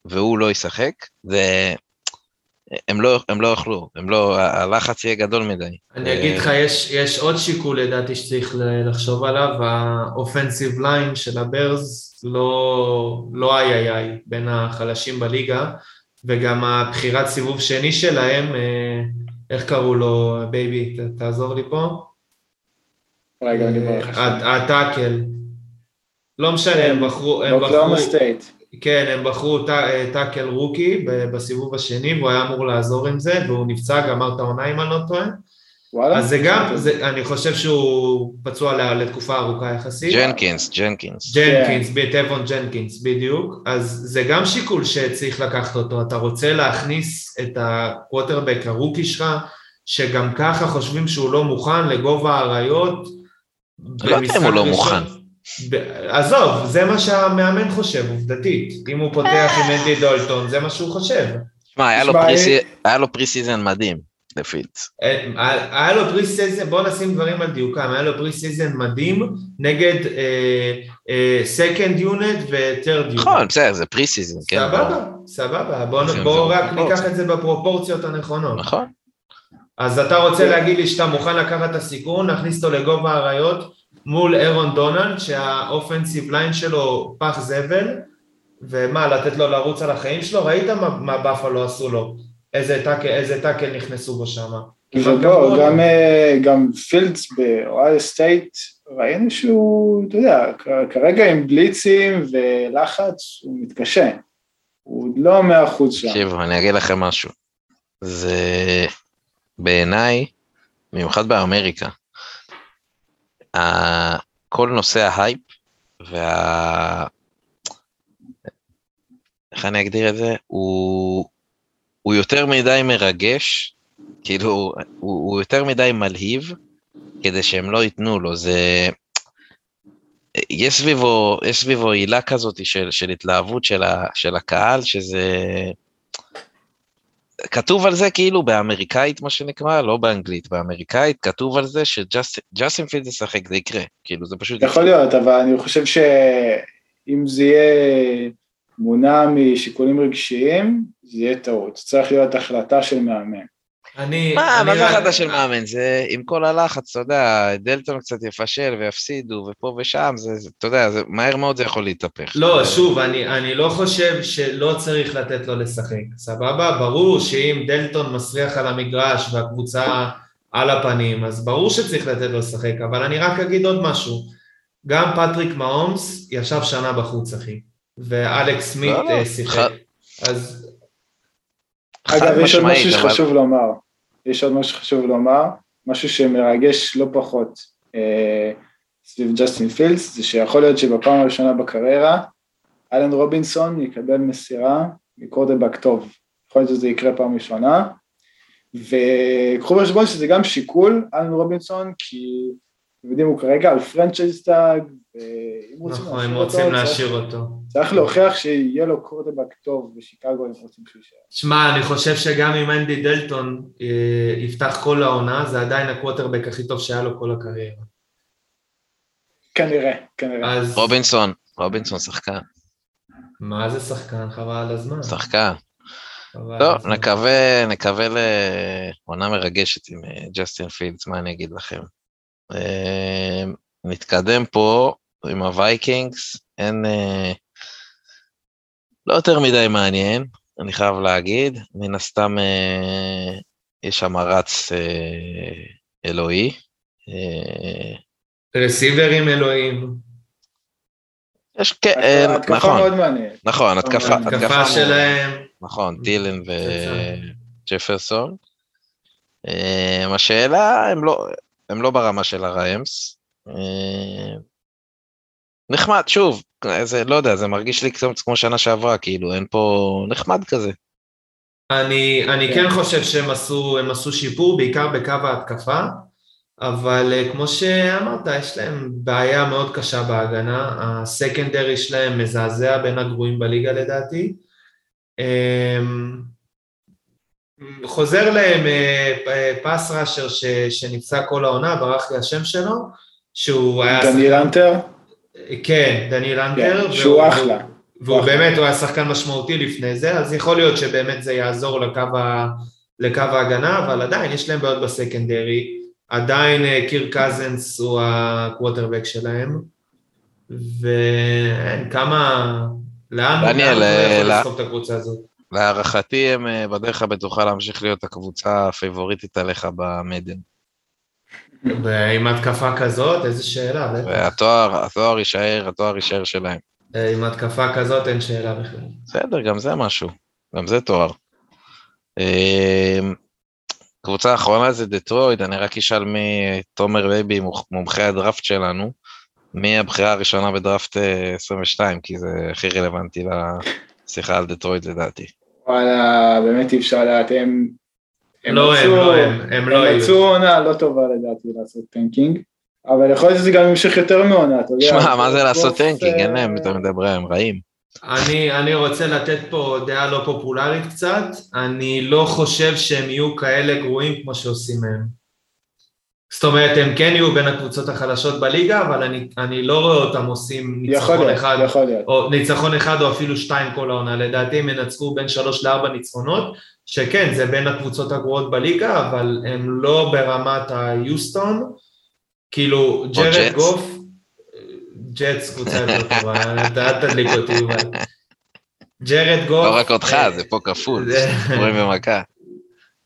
והוא לא ישחק, זה הם לא, הם לא יוכלו, הם לא, הלחץ יהיה גדול מדי. אני אגיד לך, יש, יש עוד שיקול לדעתי שצריך לחשוב עליו, ה offensive line של ה Bears לא, לא איי איי איי בין החלשים בליגה, וגם הבחירת סיבוב שני שלהם, אה, איך קראו לו, baby, תעזור לי פה. רגע, אני בא לך. ה tackle. לא משנה, הם בחרו... הם בחרו... כן, הם בחרו tackle rookie בסיבוב השני, והוא היה אמור לעזור עם זה, והוא נפצע, גמר את העונה אם אני לא טועה. וואלה. אז זה גם, זה, אני חושב שהוא פצוע לתקופה ארוכה יחסית. ג'נקינס, ג'נקינס. ג'נקינס, yeah. טבן ג'נקינס, בדיוק. אז זה גם שיקול שצריך לקחת אותו. אתה רוצה להכניס את הקווטרבק ה rookie שלך, שגם ככה חושבים שהוא לא מוכן לגוב האריות. לא יודע אם הוא לא מוכן. עזוב, זה מה שהמאמן חושב, עובדתית. אם הוא פותח עם אנדי דולטון, זה מה שהוא חושב. שמע, היה לו pre-season מדהים, לפילדס. אה, היה לו pre-season, בוא נשים דברים על דיוקם, היה לו pre-season מדהים נגד second unit ו third unit. נכון, בסדר, זה pre-season, כן. סבבה, סבבה, בואו רק ניקח את זה בפרופורציות הנכונות. נכון. אז אתה רוצה להגיד לי שאתה מוכן לקחת את הסיכון, להכניס אותו לגוב האריות, מול אירון דונלד, שה offensive line שלו פח זבל, ומה, לתת לו לרוץ על החיים שלו? ראית מה, מה באפלו עשו לו? איזה tackle, איזה tackle נכנסו בו שם. ובוא, גם, אה, גם פילדס באוהיו סטייט, ראינו שהוא, אתה יודע, כרגע עם בליצים ולחץ, הוא מתקשה. הוא לא מאה אחוז שם. תקשיבו, אני אגיד לכם משהו. זה בעיניי, במיוחד באמריקה, כל נושא ההייפ וה... איך אני אגדיר את זה? הוא, הוא יותר מדי מרגש, כאילו, הוא, הוא יותר מדי מלהיב, כדי שהם לא ייתנו לו. זה... יש סביבו, יש סביבו עילה כזאת של, של התלהבות של, ה, של הקהל, שזה... כתוב על זה כאילו באמריקאית, מה שנקרא, לא באנגלית, באמריקאית, כתוב על זה שג'סטין פילד ישחק, זה יקרה, כאילו זה פשוט... יכול להיות, אבל אני חושב שאם זה יהיה מונע משיקולים רגשיים, זה יהיה טעות, צריך להיות החלטה של מאמן. אני... מה, מה זה החלטה של מאמן? זה עם כל הלחץ, אתה יודע, דלתון קצת יפשל ויפסידו, ופה ושם, זה, אתה יודע, זה, מהר מאוד זה יכול להתהפך. לא, שוב, אני, אני לא חושב שלא צריך לתת לו לשחק, סבבה? ברור שאם דלתון מסריח על המגרש והקבוצה על הפנים, אז ברור שצריך לתת לו לשחק, אבל אני רק אגיד עוד משהו. גם פטריק מהומס ישב שנה בחוץ, אחי. ואלכס סמית לא, לא, אה, שיחק. אז אגב, יש עוד משהו שחשוב לומר. יש עוד משהו שחשוב לומר, משהו שמרגש לא פחות אה, סביב ג'סטין פילדס, זה שיכול להיות שבפעם הראשונה בקריירה, אלן רובינסון יקבל מסירה מקווטרבק טוב. יכול להיות שזה יקרה פעם ראשונה, וקחו בחשבון שזה גם שיקול, אלן רובינסון, כי אתם יודעים, הוא כרגע על franchise tag, ואם רוצים נכון, להשאיר רוצים אותו, להשאיר צריך- אותו. צריך להוכיח שיהיה לו קווטרבק טוב בשיקגו, אם רוצים שהוא יישאר. שמע, אני חושב שגם אם אנדי דלטון אה, יפתח כל העונה, זה עדיין הקווטרבק הכי טוב שהיה לו כל הקריירה. כנראה, כנראה. אז רובינסון, רובינסון שחקן, מה זה שחקן? חבל על הזמן. שחקן. הזמן. נקווה, נקווה לעונה מרגשת עם אה, ג'סטין פילדס, מה אני אגיד לכם. נתקדם פה עם הווייקינגס, אין... אה, לא יותר מדי מעניין, אני חייב להגיד. מן הסתם אה, יש שם רץ אה, אלוהי. אה, רסיברים אלוהים. יש, כן, אה, התקפה נכון, מאוד מעניינת. נכון, התקפה, התקפה שלהם, נכון, דילן. וג'פרסון. אה, השאלה, הם לא, הם לא ברמה של הריימס. אה, נחמד, שוב, זה, לא יודע, זה מרגיש לי קצת כמו שנה שעברה, כאילו, אין פה נחמד כזה. אני, אני כן. חושב שהם עשו, עשו שיפור, בעיקר בקו ההתקפה, אבל אה, כמו שאמרת, יש להם בעיה מאוד קשה בהגנה, הסקנדרי שלהם מזעזע בין הגרועים בליגה לדעתי. אמ, חוזר להם אה, פס ראשר שנפצע כל העונה, ברח לי השם שלו, שהוא היה... דניאל אנטר, כן, דניאל אנטר. כן, שהוא אחלה. והוא אחלה. באמת, הוא היה שחקן משמעותי לפני זה, אז יכול להיות שבאמת זה יעזור לקו, ה, לקו ההגנה, אבל עדיין יש להם בעיות בסקנדרי, עדיין אה, קיר קזנס הוא הקווטרבק שלהם, ואין כמה... לאן דניאל, הוא אה, יכול לא- לסחוב את הקבוצה הזאת? להערכתי הם אה, בדרך הבטוחה להמשיך להיות הקבוצה הפייבוריטית עליך במדן. ועם התקפה כזאת, איזה שאלה, בטח. והתואר, התואר יישאר, התואר יישאר שלהם. אה, עם התקפה כזאת אין שאלה בכלל. בסדר, גם זה משהו, גם זה תואר. אה, קבוצה האחרונה זה דטרויד, אני רק אשאל מי, תומר מומח- מומחה הדראפט שלנו, מי הבחירה הראשונה בדראפט אה, 22, כי זה הכי רלוונטי לשיחה על דטרויט לדעתי. וואלה, באמת אי אפשר לדעת, הם... לא הם, לא הם, הם לא הם. מצאו עונה לא טובה לדעתי לעשות tanking, אבל יכול להיות שזה גם ימשך יותר מעונה, אתה יודע. שמע, מה זה לעשות בסוף, tanking? אין אה, להם, אתה מדבר, הם רעים. אני, אני רוצה לתת פה דעה לא פופולרית קצת, אני לא חושב שהם יהיו כאלה גרועים כמו שעושים מהם. זאת אומרת, הם כן יהיו בין הקבוצות החלשות בליגה, אבל אני, אני לא רואה אותם עושים יכול ניצחון להיות, אחד, יכול להיות. או ניצחון אחד או אפילו שתיים כל העונה. לדעתי הם ינצחו בין שלוש לארבע ניצחונות, שכן, זה בין הקבוצות הגרועות בליגה, אבל הם לא ברמת היוסטון. כאילו, ג'רד. גוף, ג'טס קבוצה יותר טובה, אל תדליק אותי, יובל. ג'רד גוף... לא רק אותך, אה, זה פה כפול, זה- רואים במכה.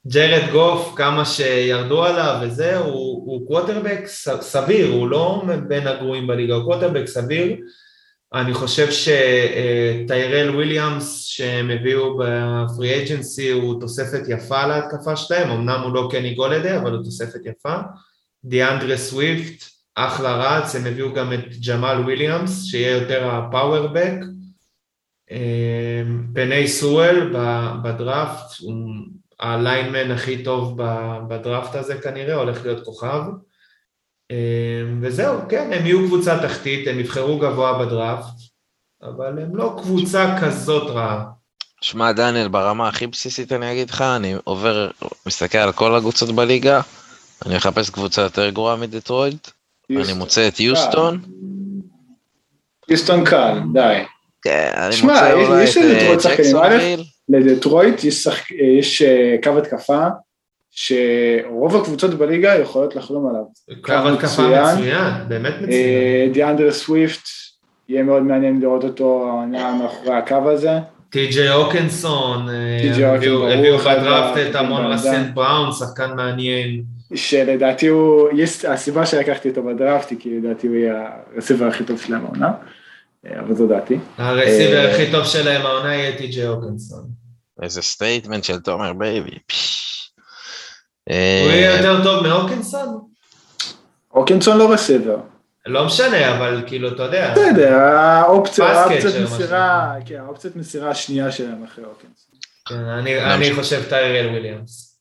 ג'רד גוף, כמה שירדו עליו וזה, הוא, הוא קווטרבק סביר, הוא לא בין הגרועים בליגה, הוא קווטרבק סביר. אני חושב שטיירל וויליאמס שהם הביאו ב free agency הוא תוספת יפה להתקפה שלהם, אמנם הוא לא קני גולדיי, אבל הוא תוספת יפה. דיאנדרה סוויפט, אחלה רץ, הם הביאו גם את ג'מאל וויליאמס, שיהיה יותר ה power back. פני סואל בדראפט, הוא הליינמן הכי טוב בדראפט הזה כנראה, הולך להיות כוכב. וזהו, כן, הם יהיו קבוצה תחתית, הם יבחרו גבוה בדראפט, אבל הם לא קבוצה כזאת רעה. שמע, דניאל, ברמה הכי בסיסית אני אגיד לך, אני עובר, מסתכל על כל הקבוצות בליגה, אני מחפש קבוצה יותר גרועה מדטרויד, אני. מוצא את יוסטון, יוסטון קל, די. כן, אני שמע, מוצא יש- אולי את אה, ג'קסונוויל, לדטרויט יש, שחק... יש אה, קו התקפה שרוב הקבוצות בליגה יכולות לחלום עליו. קו התקפה מצוין. מצוין, באמת מצוין. אה, דיאנדרה סוויפט, יהיה מאוד מעניין לראות אותו העונה מאחורי הקו הזה. טי.ג'יי הוקנסון, אה, הביאו בדראפט את אמון-רה סנט בראון, שחקן מעניין. שלדעתי הוא, יש, הסיבה שלקחתי אותו בדראפט היא כי לדעתי הוא יהיה הרסיבר הכי טוב שלהם העונה. אבל זו דעתי. הרסיבר הכי טוב שלהם העונה יהיה טי.ג'יי הוקנסון. איזה statement של תומר baby. הוא יהיה יותר טוב מהוקנסון? הוקנסון לא רסיבר. לא משנה, אבל כאילו, אתה יודע. בסדר, האופציית מסירה, כן, האופציית מסירה השנייה שלהם אחרי הוקנסון. כן, אני חושב טיירל וויליאמס.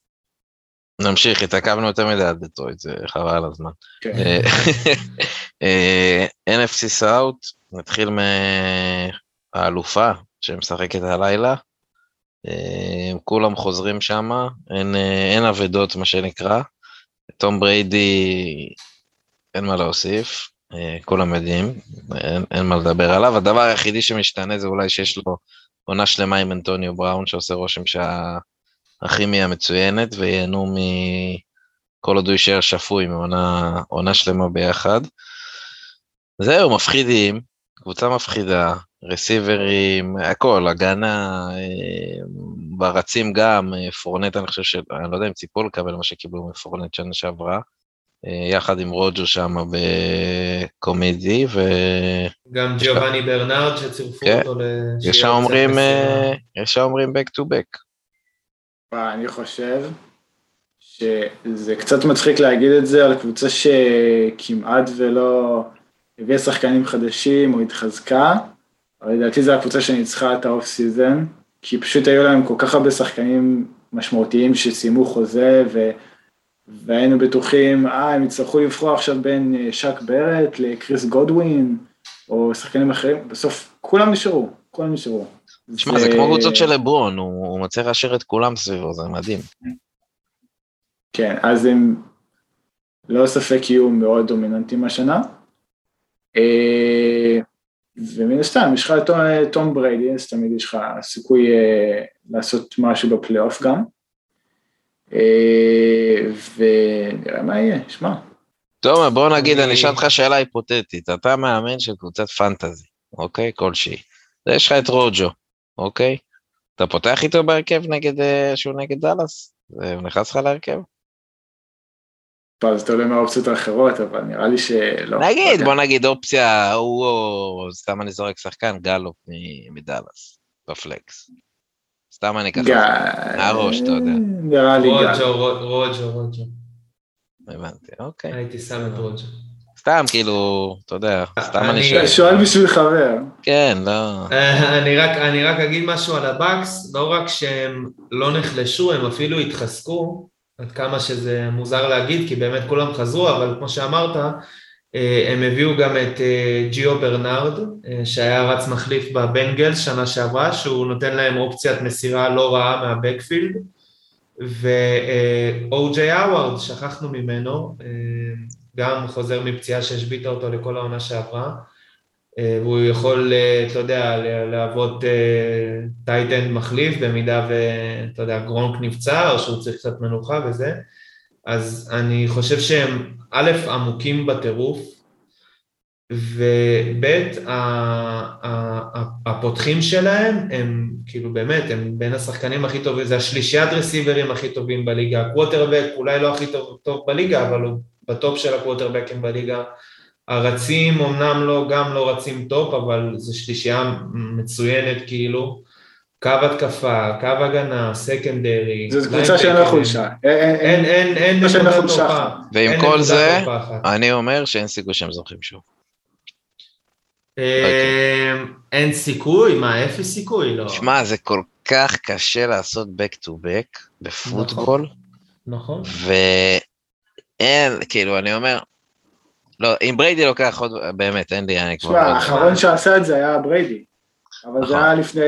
נמשיך, התעכבנו יותר מדי עד דטרויט, זה חבל על הזמן. כן. אה, NFC סאוט, נתחיל מהאלופה שמשחקת הלילה. אה, כולם חוזרים שם, אין אבדות מה שנקרא. תום בריידי, אין מה להוסיף, אה, כולם יודעים, אין, אין מה לדבר עליו. הדבר היחידי שמשתנה זה אולי שיש לו עונה שלמה עם אנטוניו בראון, שעושה רושם שהכימיה מצוינת, וייהנו מכל עוד הוא יישאר שפוי מעונה שלמה ביחד. זהו, מפחידים, קבוצה מפחידה, רסיברים, הכל, הגנה, אה, ברצים גם, אה, פורנט, אני חושב ש... אני לא יודע אם ציפו לקבל מה שקיבלו מפורנט שנה שעברה, אה, יחד עם רוג'ו שם בקומדי, ו... גם ג'יובאני ברנארד שצירפו כן. אותו ל... ישר אומרים, ישר אומרים back to back. אני חושב שזה קצת מצחיק להגיד את זה על קבוצה שכמעט ולא הביאה שחקנים חדשים או התחזקה, אבל לדעתי זו הקבוצה שניצחה את ה off season, כי פשוט היו להם כל כך הרבה שחקנים משמעותיים שסיימו חוזה, ו... והיינו בטוחים, אה, הם יצטרכו לבחור עכשיו בין אה, שאק בארט לקריס גודווין, או שחקנים אחרים, בסוף כולם נשארו, כולם נשארו. תשמע, זה כמו קבוצות של לברון, הוא, הוא מצליח להשאיר את כולם סביבו, זה מדהים. כן, אז הם לא ספק יהיו מאוד דומיננטיים השנה. אה, ומן הסתם, יש לך את תום בריידי, אז תמיד יש לך סיכוי אה, לעשות משהו בפלייאוף גם. אה, ונראה מה יהיה, שמע. תומר, בוא נגיד, אני אשאל אותך שאלה היפותטית. אתה מאמן של קבוצת פנטזי, אוקיי? כלשהי. יש לך את רוג'ו, אוקיי? אתה פותח איתו בהרכב נגד, שהוא נגד דאלאס? זה נכנס לך להרכב? טוב, זה תלוי מהאופציות האחרות, אבל נראה לי שלא. נגיד, בוא נגיד אופציה, הוא, סתם אני זורק שחקן, גלופ מדאלאס, בפלקס. סתם אני ככה, מהראש, אתה יודע. נראה לי גל. רוג'ו, רוג'ו, רוג'ו. הבנתי, אוקיי. הייתי שם את רוג'ו. סתם, כאילו, אתה יודע, סתם אני שואל. שואל בשביל חבר. כן, לא. אני רק אגיד משהו על הבאקס, לא רק שהם לא נחלשו, הם אפילו התחזקו. עד כמה שזה מוזר להגיד, כי באמת כולם חזרו, אבל כמו שאמרת, הם הביאו גם את ג'יו ברנארד, שהיה רץ מחליף בבנגלס שנה שעברה, שהוא נותן להם אופציית מסירה לא רעה מה backfield, ואו.ג'יי האווארד, שכחנו ממנו, גם חוזר מפציעה שהשביתה אותו לכל העונה שעברה, והוא יכול, אתה יודע, להוות tight end מחליף במידה ואתה יודע, גרונק נפצע או שהוא צריך קצת מנוחה וזה, אז אני חושב שהם א', עמוקים בטירוף, וב', הפותחים שלהם הם כאילו באמת, הם בין השחקנים הכי טובים, זה השלישיית רסיברים הכי טובים בליגה, הקווטרבק אולי לא הכי טוב, טוב בליגה, אבל הוא ב top של הקווטרבקים בליגה, הרצים אמנם לא, גם לא רצים top, אבל זו שלישייה מצוינת כאילו, קו התקפה, קו הגנה, secondary. זו קבוצה שאין לה חולשה. אין, אין, אין נקודה תורפה. ועם כל זה, אני אומר שאין סיכוי שהם זוכים שוב. אין סיכוי? מה, אפס סיכוי? לא. שמע, זה כל כך קשה לעשות back to back בפוטבול. נכון. ואין, כאילו, אני אומר, לא, אם בריידי לוקח עוד, באמת, אין לי, אני כבר... תשמע, האחרון שעשה את זה היה בריידי. אבל זה היה לפני...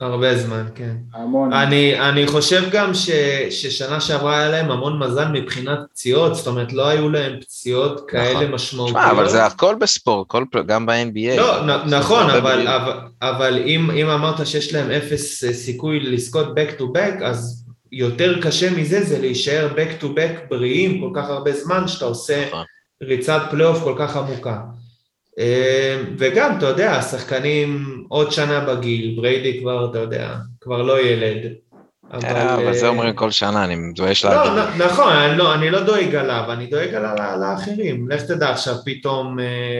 הרבה זמן, כן. המון. אני, אני חושב גם ש, ששנה שעברה היה להם המון מזל מבחינת פציעות, זאת אומרת, לא היו להם פציעות כאלה נכון. משמעותיות. תשמע, אבל זה הכל בספורט, כל, גם ב-NBA. לא, נ, נכון, אבל, אבל, אבל אם, אם אמרת שיש להם אפס סיכוי לזכות back to back, אז יותר קשה מזה זה להישאר back to back בריאים כל כך הרבה זמן, שאתה עושה נכון. ריצת פלייאוף כל כך עמוקה. וגם, אתה יודע, השחקנים עוד שנה בגיל, בריידי כבר, אתה יודע, כבר לא ילד. אבל זה אומרים כל שנה, אני מתבייש לא, להגיד. נכון, לא, אני לא דואג עליו, אני דואג על האחרים. לך תדע עכשיו פתאום,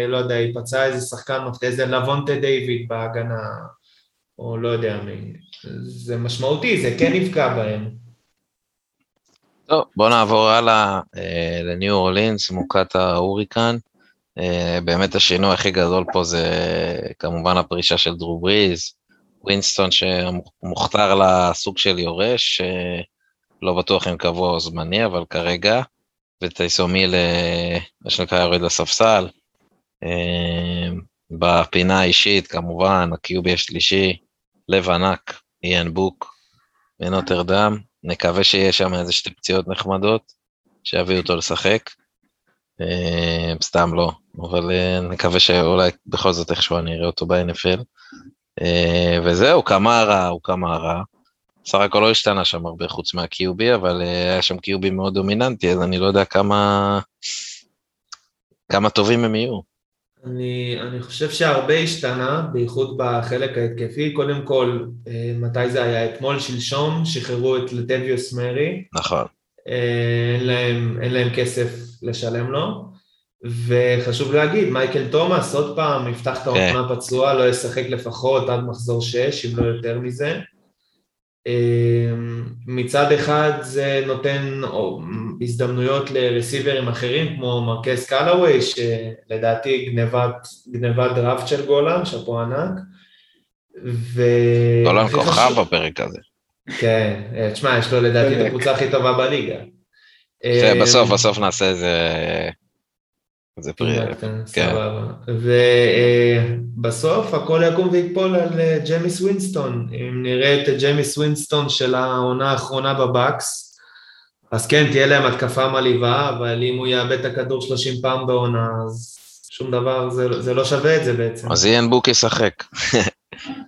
לא יודע, ייפצע איזה שחקן מפתיע, איזה לבונטה דייוויד בהגנה, או לא יודע מי. זה משמעותי, זה כן יפגע בהם. טוב, בוא נעבור הלאה לניו אורלינס, מוכת ההוריקן. באמת השינוי הכי גדול פה זה כמובן הפרישה של דרו בריז, ווינסטון שמוכתר לסוג של יורש, לא בטוח אם קבוע או זמני, אבל כרגע, וטייסום היל, מה שנקרא, יורד לספסל. בפינה האישית, כמובן, הקיובי השלישי, לב ענק, איאן בוק, מנוטרדם, נקווה שיהיה שם איזה שתי פציעות נחמדות, שיביאו אותו לשחק. סתם לא, אבל נקווה שאולי בכל זאת איכשהו אני אראה אותו ב-NFL. וזהו, קמרה הוא קמרה. סך הכל לא השתנה שם הרבה חוץ מהקיובי, אבל היה שם קיובי מאוד דומיננטי, אז אני לא יודע כמה, כמה טובים הם יהיו. אני, אני חושב שהרבה השתנה, בייחוד בחלק ההתקפי. קודם כל, מתי זה היה? אתמול, שלשום, שחררו את לטביוס מרי. נכון. אין להם, אין להם כסף לשלם לו. וחשוב להגיד, מייקל תומאס עוד פעם יפתח את העונה פצוע, לא ישחק לפחות עד מחזור 6, אם לא יותר מזה. מצד אחד זה נותן הזדמנויות לרסיברים אחרים, כמו מרקז קאלוויי, שלדעתי גנבת, גנבת דראפט של גולן, שאפו ענק. ו... גולן כוכב בפרק הזה. כן, תשמע, יש לו לדעתי את הקבוצה הכי טובה בליגה. בסוף, בסוף נעשה איזה... זה פרי... כן. ובסוף הכל יקום ויפול על ג'מיס ווינסטון. אם נראה את ג'מיס ווינסטון של העונה האחרונה בבקס, אז כן, תהיה להם התקפה מלהיבה, אבל אם הוא יאבד את הכדור 30 פעם בעונה, אז שום דבר, זה, זה לא שווה את זה בעצם. אז איאן בוק ישחק.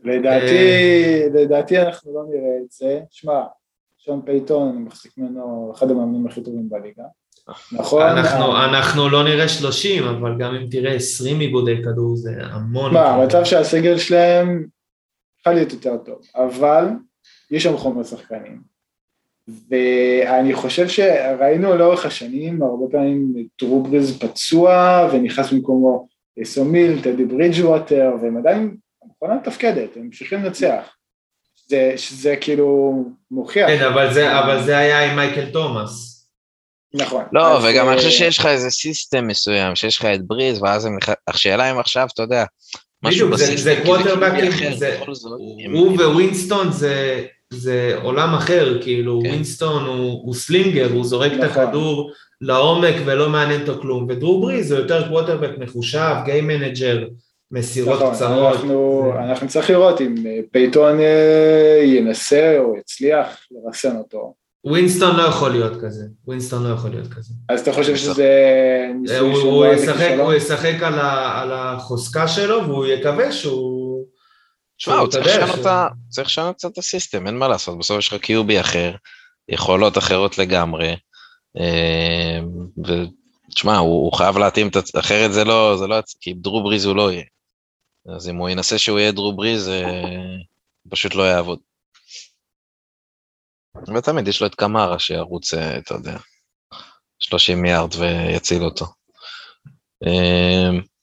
לדעתי, לדעתי אנחנו לא נראה את זה. שמע, שון פייטון, אני מחזיק ממנו אחד המאמנים הכי טובים בליגה. נכון. אנחנו, אנחנו לא נראה 30, אבל גם אם תראה 20 איבודי כדור זה המון. מה, המצב שהסגל שלהם יכול להיות יותר טוב, אבל יש שם חומר שחקנים. ואני חושב שראינו לאורך השנים, הרבה פעמים דרו בריז פצוע ונכנס במקומו סומיל, טדי ברידג'ווטר, והם עדיין, המכונה מתפקדת, הם ממשיכים לנצח. זה, שזה כאילו מוכיח. כן, אבל זה, אבל זה היה עם מייקל תומאס. נכון. לא, וגם אני חושב שיש לך איזה system מסוים, שיש לך את בריז, ואז הם... השאלה אם עכשיו, אתה יודע, משהו ב system, זה קווטרבקים, הוא ווינסטון זה עולם אחר, כאילו ווינסטון הוא slinger, הוא זורק את הכדור לעומק ולא מעניין אותו כלום, ודרו בריז הוא יותר קווטרבק מחושב, game manager, מסירות קצרות. אנחנו צריך לראות אם פייטון ינסה או יצליח לרסן אותו. ווינסטון לא יכול להיות כזה, ווינסטון לא יכול להיות כזה. אז אתה חושב שזה ניסוי שהוא הוא ישחק על, ה, על החוזקה שלו והוא יקווה שהוא... תשמע, הוא צריך לשנות קצת את הסיסטם, אין מה לעשות, בסוף יש לך קיובי אחר, יכולות אחרות לגמרי, ותשמע, הוא, הוא חייב להתאים את עצמו, אחרת זה לא, זה לא, כי דרו בריז הוא לא יהיה. אז אם הוא ינסה שהוא יהיה דרו בריז, פשוט לא יעבוד. ותמיד יש לו את קמרה שירוץ, אתה יודע, 30 מיליארד ויציל אותו.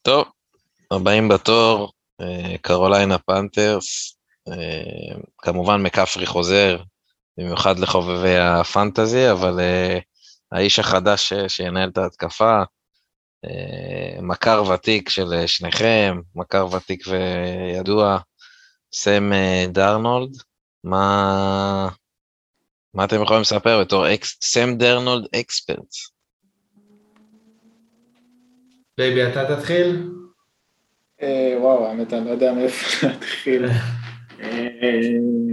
טוב, הבאים בתור, קרוליינה פנתרס, כמובן מקפרי חוזר, במיוחד לחובבי הפנטזי, אבל האיש החדש שינהל את ההתקפה, מכר ותיק של שניכם, מכר ותיק וידוע, סם דרנולד, מה, מה אתם יכולים לספר בתור אקס, סם דרנולד expert? בייבי, אתה תתחיל? וואו, האמת, אני לא יודע מאיפה להתחיל.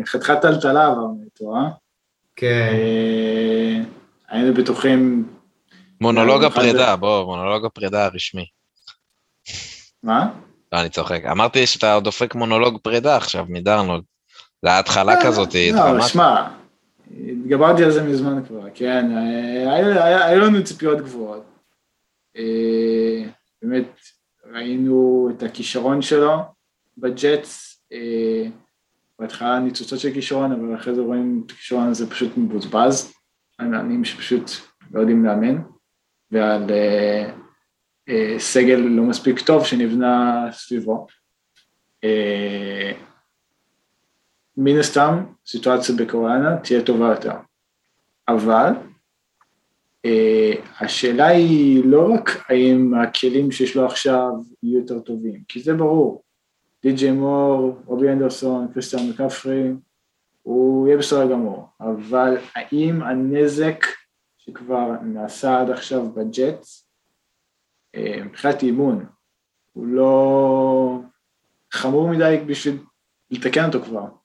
חתיכת טלטלה עברנו אה? כן. היינו בטוחים... מונולוג הפרידה, בוא, מונולוג הפרידה הרשמי. מה? לא, אני צוחק. אמרתי שאתה דופק מונולוג פרידה עכשיו מדרנולד. זה ההתחלה כזאת, דרמטית. לא, שמע, התגברתי על זה מזמן כבר, כן, היו לנו ציפיות גבוהות. באמת, ראינו את הכישרון שלו בג'אטס, בהתחלה ניצוצות של כישרון, אבל אחרי זה רואים את הכישרון הזה פשוט מבוזבז, על מאמנים שפשוט לא יודעים לאמן, ועל אה, אה, סגל לא מספיק טוב שנבנה סביבו. אה, מן הסתם, סיטואציה בקוריאנה תהיה טובה יותר. אבל uh, השאלה היא לא רק האם הכלים שיש לו עכשיו יהיו יותר טובים, כי זה ברור. די.ג'יי מור, רובי אנדרסון, קריסטיאן מקפרי, הוא יהיה בסדר גמור, אבל האם הנזק שכבר נעשה עד עכשיו בג'אטס, uh, מבחינת אימון, הוא לא חמור מדי בשביל לתקן אותו כבר.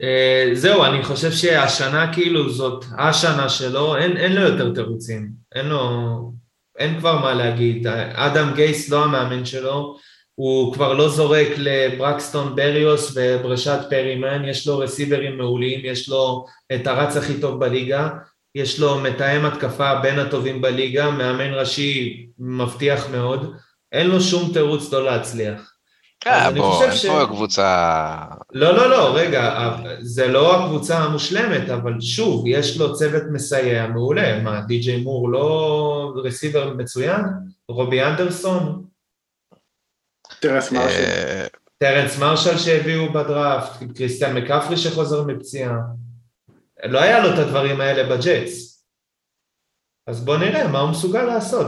Uh, זהו, אני חושב שהשנה כאילו זאת השנה שלו, אין, אין לו יותר תירוצים, אין לו, אין כבר מה להגיד, אדם גייס לא המאמן שלו, הוא כבר לא זורק לברקסטון בריוס וברשת פרימן, יש לו רסיברים מעולים, יש לו את הרץ הכי טוב בליגה, יש לו מתאם התקפה בין הטובים בליגה, מאמן ראשי מבטיח מאוד, אין לו שום תירוץ לא להצליח. כן, בוא, אין פה קבוצה... לא, לא, לא, רגע, זה לא הקבוצה המושלמת, אבל שוב, יש לו צוות מסייע מעולה. מה, די.ג'יי מור לא רסיבר מצוין? רובי אנדרסון? טרנס מרשל. אה, טרנס מרשל שהביאו בדראפט, קריסטיאן מקאפרי שחוזר מפציעה. לא היה לו את הדברים האלה בג'ייטס. אז בוא נראה מה הוא מסוגל לעשות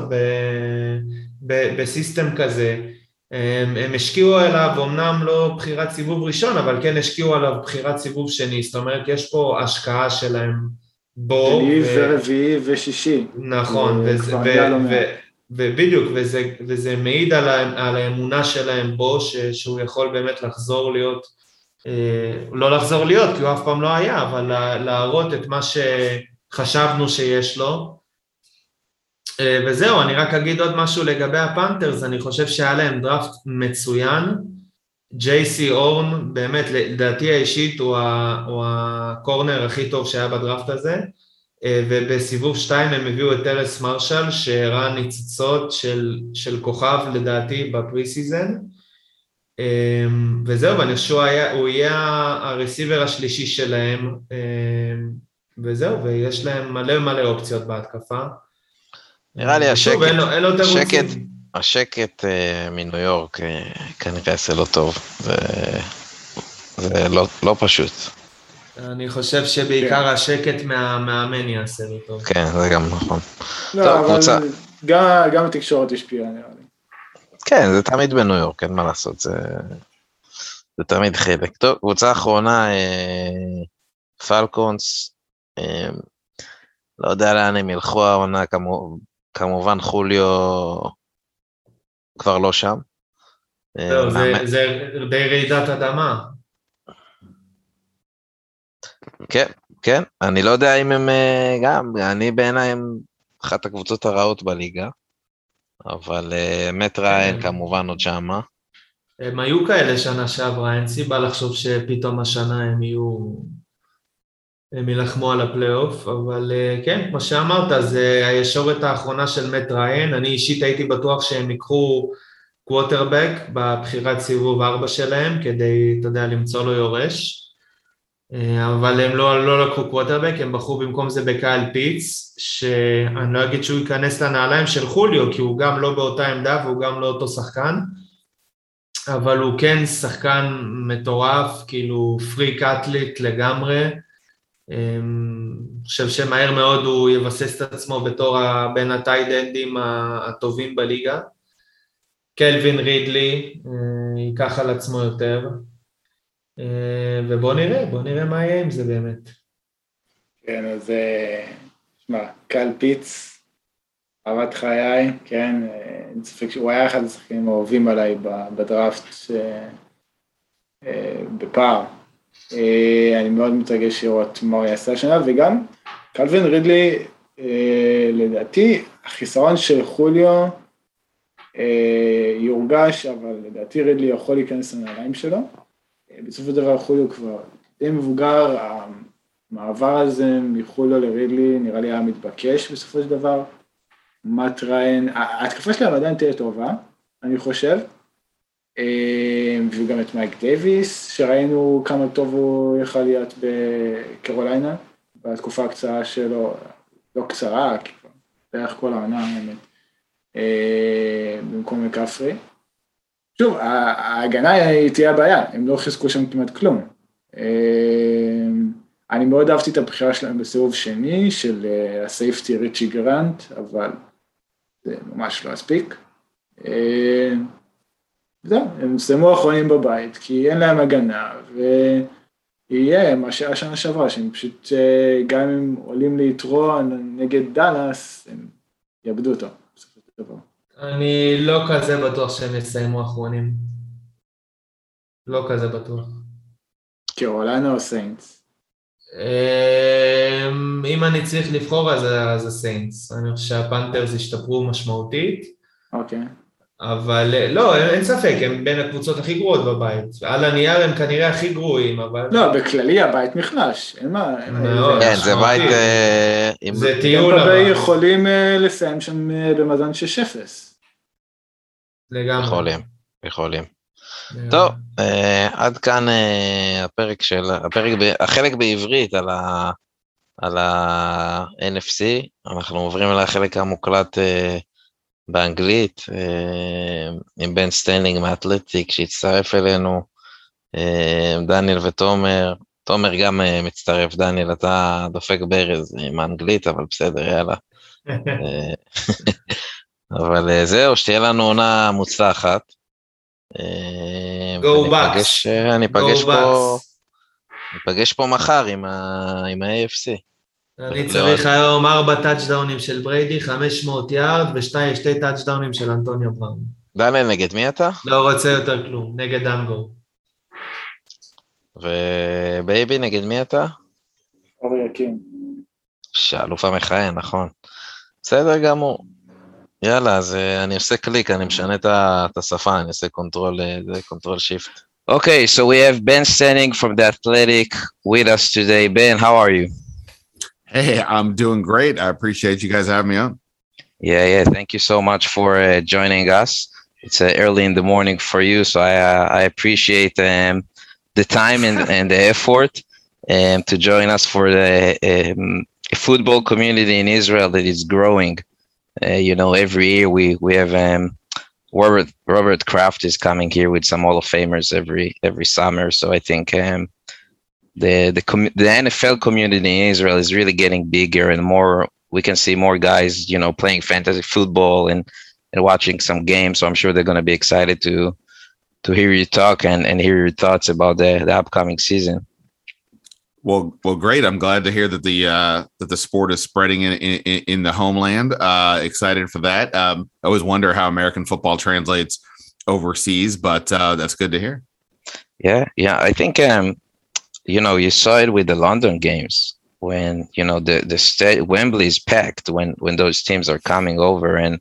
בסיסטם כזה. הם, הם השקיעו עליו, אמנם לא בחירת סיבוב ראשון, אבל כן השקיעו עליו בחירת סיבוב שני, זאת אומרת יש פה השקעה שלהם בו. שני ו... ורביעי ושישי. נכון, וזה, ו... ו... ובדיוק, וזה, וזה מעיד על, ה... על האמונה שלהם בו, ש... שהוא יכול באמת לחזור להיות, אה, לא לחזור להיות, כי הוא אף פעם לא היה, אבל להראות את מה שחשבנו שיש לו, אה, וזהו, אני רק אגיד עוד משהו לגבי הפנתרס, אני חושב שהיה להם דראפט מצוין. ג'ייסי הורן, באמת, לדעתי האישית הוא, ה, הוא הקורנר הכי טוב שהיה בדראפט הזה, אה, ובסיבוב שתיים הם הביאו את טרנס מרשל, שהראה ניצוצות של, של כוכב לדעתי ב preseason. אה, וזהו, ואני חושב שהוא יהיה הרסיבר השלישי שלהם, וזהו, ויש להם מלא מלא אופציות בהתקפה. נראה לי השקט, השקט, השקט uh, מניו יורק uh, כנראה יעשה לו טוב, זה לא, לא פשוט. אני חושב שבעיקר כן. השקט מהמאמן יעשה לו טוב. כן, זה גם נכון. לא, טוב, אבל קבוצה... גם, גם התקשורת השפיעה נראה לי. כן, זה תמיד בניו יורק, אין מה לעשות, זה, זה תמיד חלק. טוב, קבוצה אחרונה, אה, פלקונס, אה, לא יודע לאן הם ילכו העונה, כמו, כמובן חוליו כבר לא שם. לא, זה, זה די רעידת אדמה. כן, כן, אני לא יודע אם הם אה, גם, אני בעיניי הם אחת הקבוצות הרעות בליגה, אבל אה, מאט ראיין כן. כמובן עוד שמה. הם היו כאלה שנה שעברה, אין סיבה לחשוב שפתאום השנה הם יהיו הם יילחמו על הפלייאוף, אבל אה, כן, כמו שאמרת, זה הישורת האחרונה של מאט ראיין, אני אישית הייתי בטוח שהם ייקחו קווטרבק בבחירת סיבוב ארבע שלהם, כדי, אתה יודע, למצוא לו יורש, אה, אבל הם לא, לא לקחו קווטרבק, הם בחרו במקום זה בקייל פיטס, שאני לא אגיד שהוא ייכנס לנעליים של חוליו, כי הוא גם לא באותה עמדה והוא גם לא אותו שחקן, אבל הוא כן שחקן מטורף, כאילו פריק אטליט לגמרי, חושב שמהר מאוד הוא יבסס את עצמו בתור בין הטייד-אנדים הטובים בליגה. קלווין רידלי אה, ייקח על עצמו יותר, אה, ובוא נראה, בוא נראה מה יהיה עם זה באמת. כן, אז שמע, קל פיץ, אהבת חיי, כן, אין ספק שהוא היה אחד השחקנים האהובים עליי בדראפט אה, בפער. אה, אני מאוד מתרגש לראות מה הוא יעשה השנה, וגם קלווין רידלי, אה, לדעתי, החיסרון של חוליו אה, יורגש, אבל לדעתי רידלי יכול להיכנס לנעליים שלו. בסופו של דבר חוליו כבר די מבוגר, המעבר הזה מחוליו לרידלי נראה לי היה מתבקש בסופו של דבר. מאט ריין, ההתקפה שלהם עדיין תהיה טובה, אני חושב, וגם את מייק דייוויס, שראינו כמה טוב הוא יכל להיות בקרוליינה, בתקופה הקצרה שלו, לא קצרה, בערך כל העונה האמת, במקום מקפרי. שוב, ההגנה היא תהיה הבעיה, הם לא חיזקו שם כמעט כלום. אני מאוד אהבתי את הבחירה שלהם בסיבוב שני של הסייפטי ריצ'י גרנט, אבל זה ממש לא הספיק. זהו, הם סיימו אחרונים בבית, כי אין להם הגנה, ויהיה מה שהיה שנה שעברה, שהם פשוט, גם אם עולים ליתרו נגד דאלאס, הם יאבדו אותו, בסופו של דבר. אני לא כזה בטוח שהם יסיימו אחרונים. לא כזה בטוח. קרוליינה או סיינטס? אמ, אם אני צריך לבחור אז זה סיינטס. אני חושב שהפנתרס השתפרו משמעותית. אוקיי. אבל לא, אין ספק, הם בין הקבוצות הכי גרועות בבית. על הנייר הם כנראה הכי גרועים, אבל... לא, בכללי הבית נחלש, אין מה... כן, זה בית... זה טיול... הם יכולים לסיים שם במאזן 6-0. לגמרי. יכולים, יכולים. טוב, עד כאן הפרק של... הפרק, החלק בעברית על ה... על ה-NFC, אנחנו עוברים לחלק המוקלט באנגלית, עם בן סטנדיג מאתלטיק שהצטרף אלינו, דניאל ותומר, תומר גם מצטרף, דניאל, אתה דופק ברז עם האנגלית, אבל בסדר, יאללה. אבל זהו, שתהיה לנו עונה מוצלחת. Go Bucs. ניפגש פה, ניפגש פה מחר עם ה-AFC. אני צריך היום ארבע טאצ'דאונים של בריידי, 500 יארד ושתי טאצ'דאונים של אנטוניו בראון. דניאל, נגד מי אתה? לא רוצה יותר כלום, נגד דנגו. ובייבי, נגד מי אתה? אורי יקים. שאלוף המכהן, נכון. בסדר גמור. יאללה, אז אני עושה קליק, אני משנה את השפה, אני עושה קונטרול, קונטרול שיפט. Okay, so we have Ben Stenning from The Athletic with us today. Ben, how are you? Hey, I'm doing great. I appreciate you guys having me on. Yeah, yeah. Thank you so much for uh, joining us. It's uh, early in the morning for you, so I uh, I appreciate um, the time and, and the effort um, to join us for the um, football community in Israel that is growing. Uh, you know, every year we we have um, Robert Robert Kraft is coming here with some Hall of Famers every every summer. So I think um, the the com- the NFL community in Israel is really getting bigger and more. We can see more guys, you know, playing fantasy football and and watching some games. So I'm sure they're going to be excited to to hear you talk and and hear your thoughts about the the upcoming season. Well, well, great. I'm glad to hear that the uh, that the sport is spreading in in, in the homeland. Uh, excited for that. Um, I always wonder how American football translates overseas, but uh, that's good to hear. Yeah, yeah. I think um, you know you saw it with the London games when you know the the state Wembley is packed when when those teams are coming over and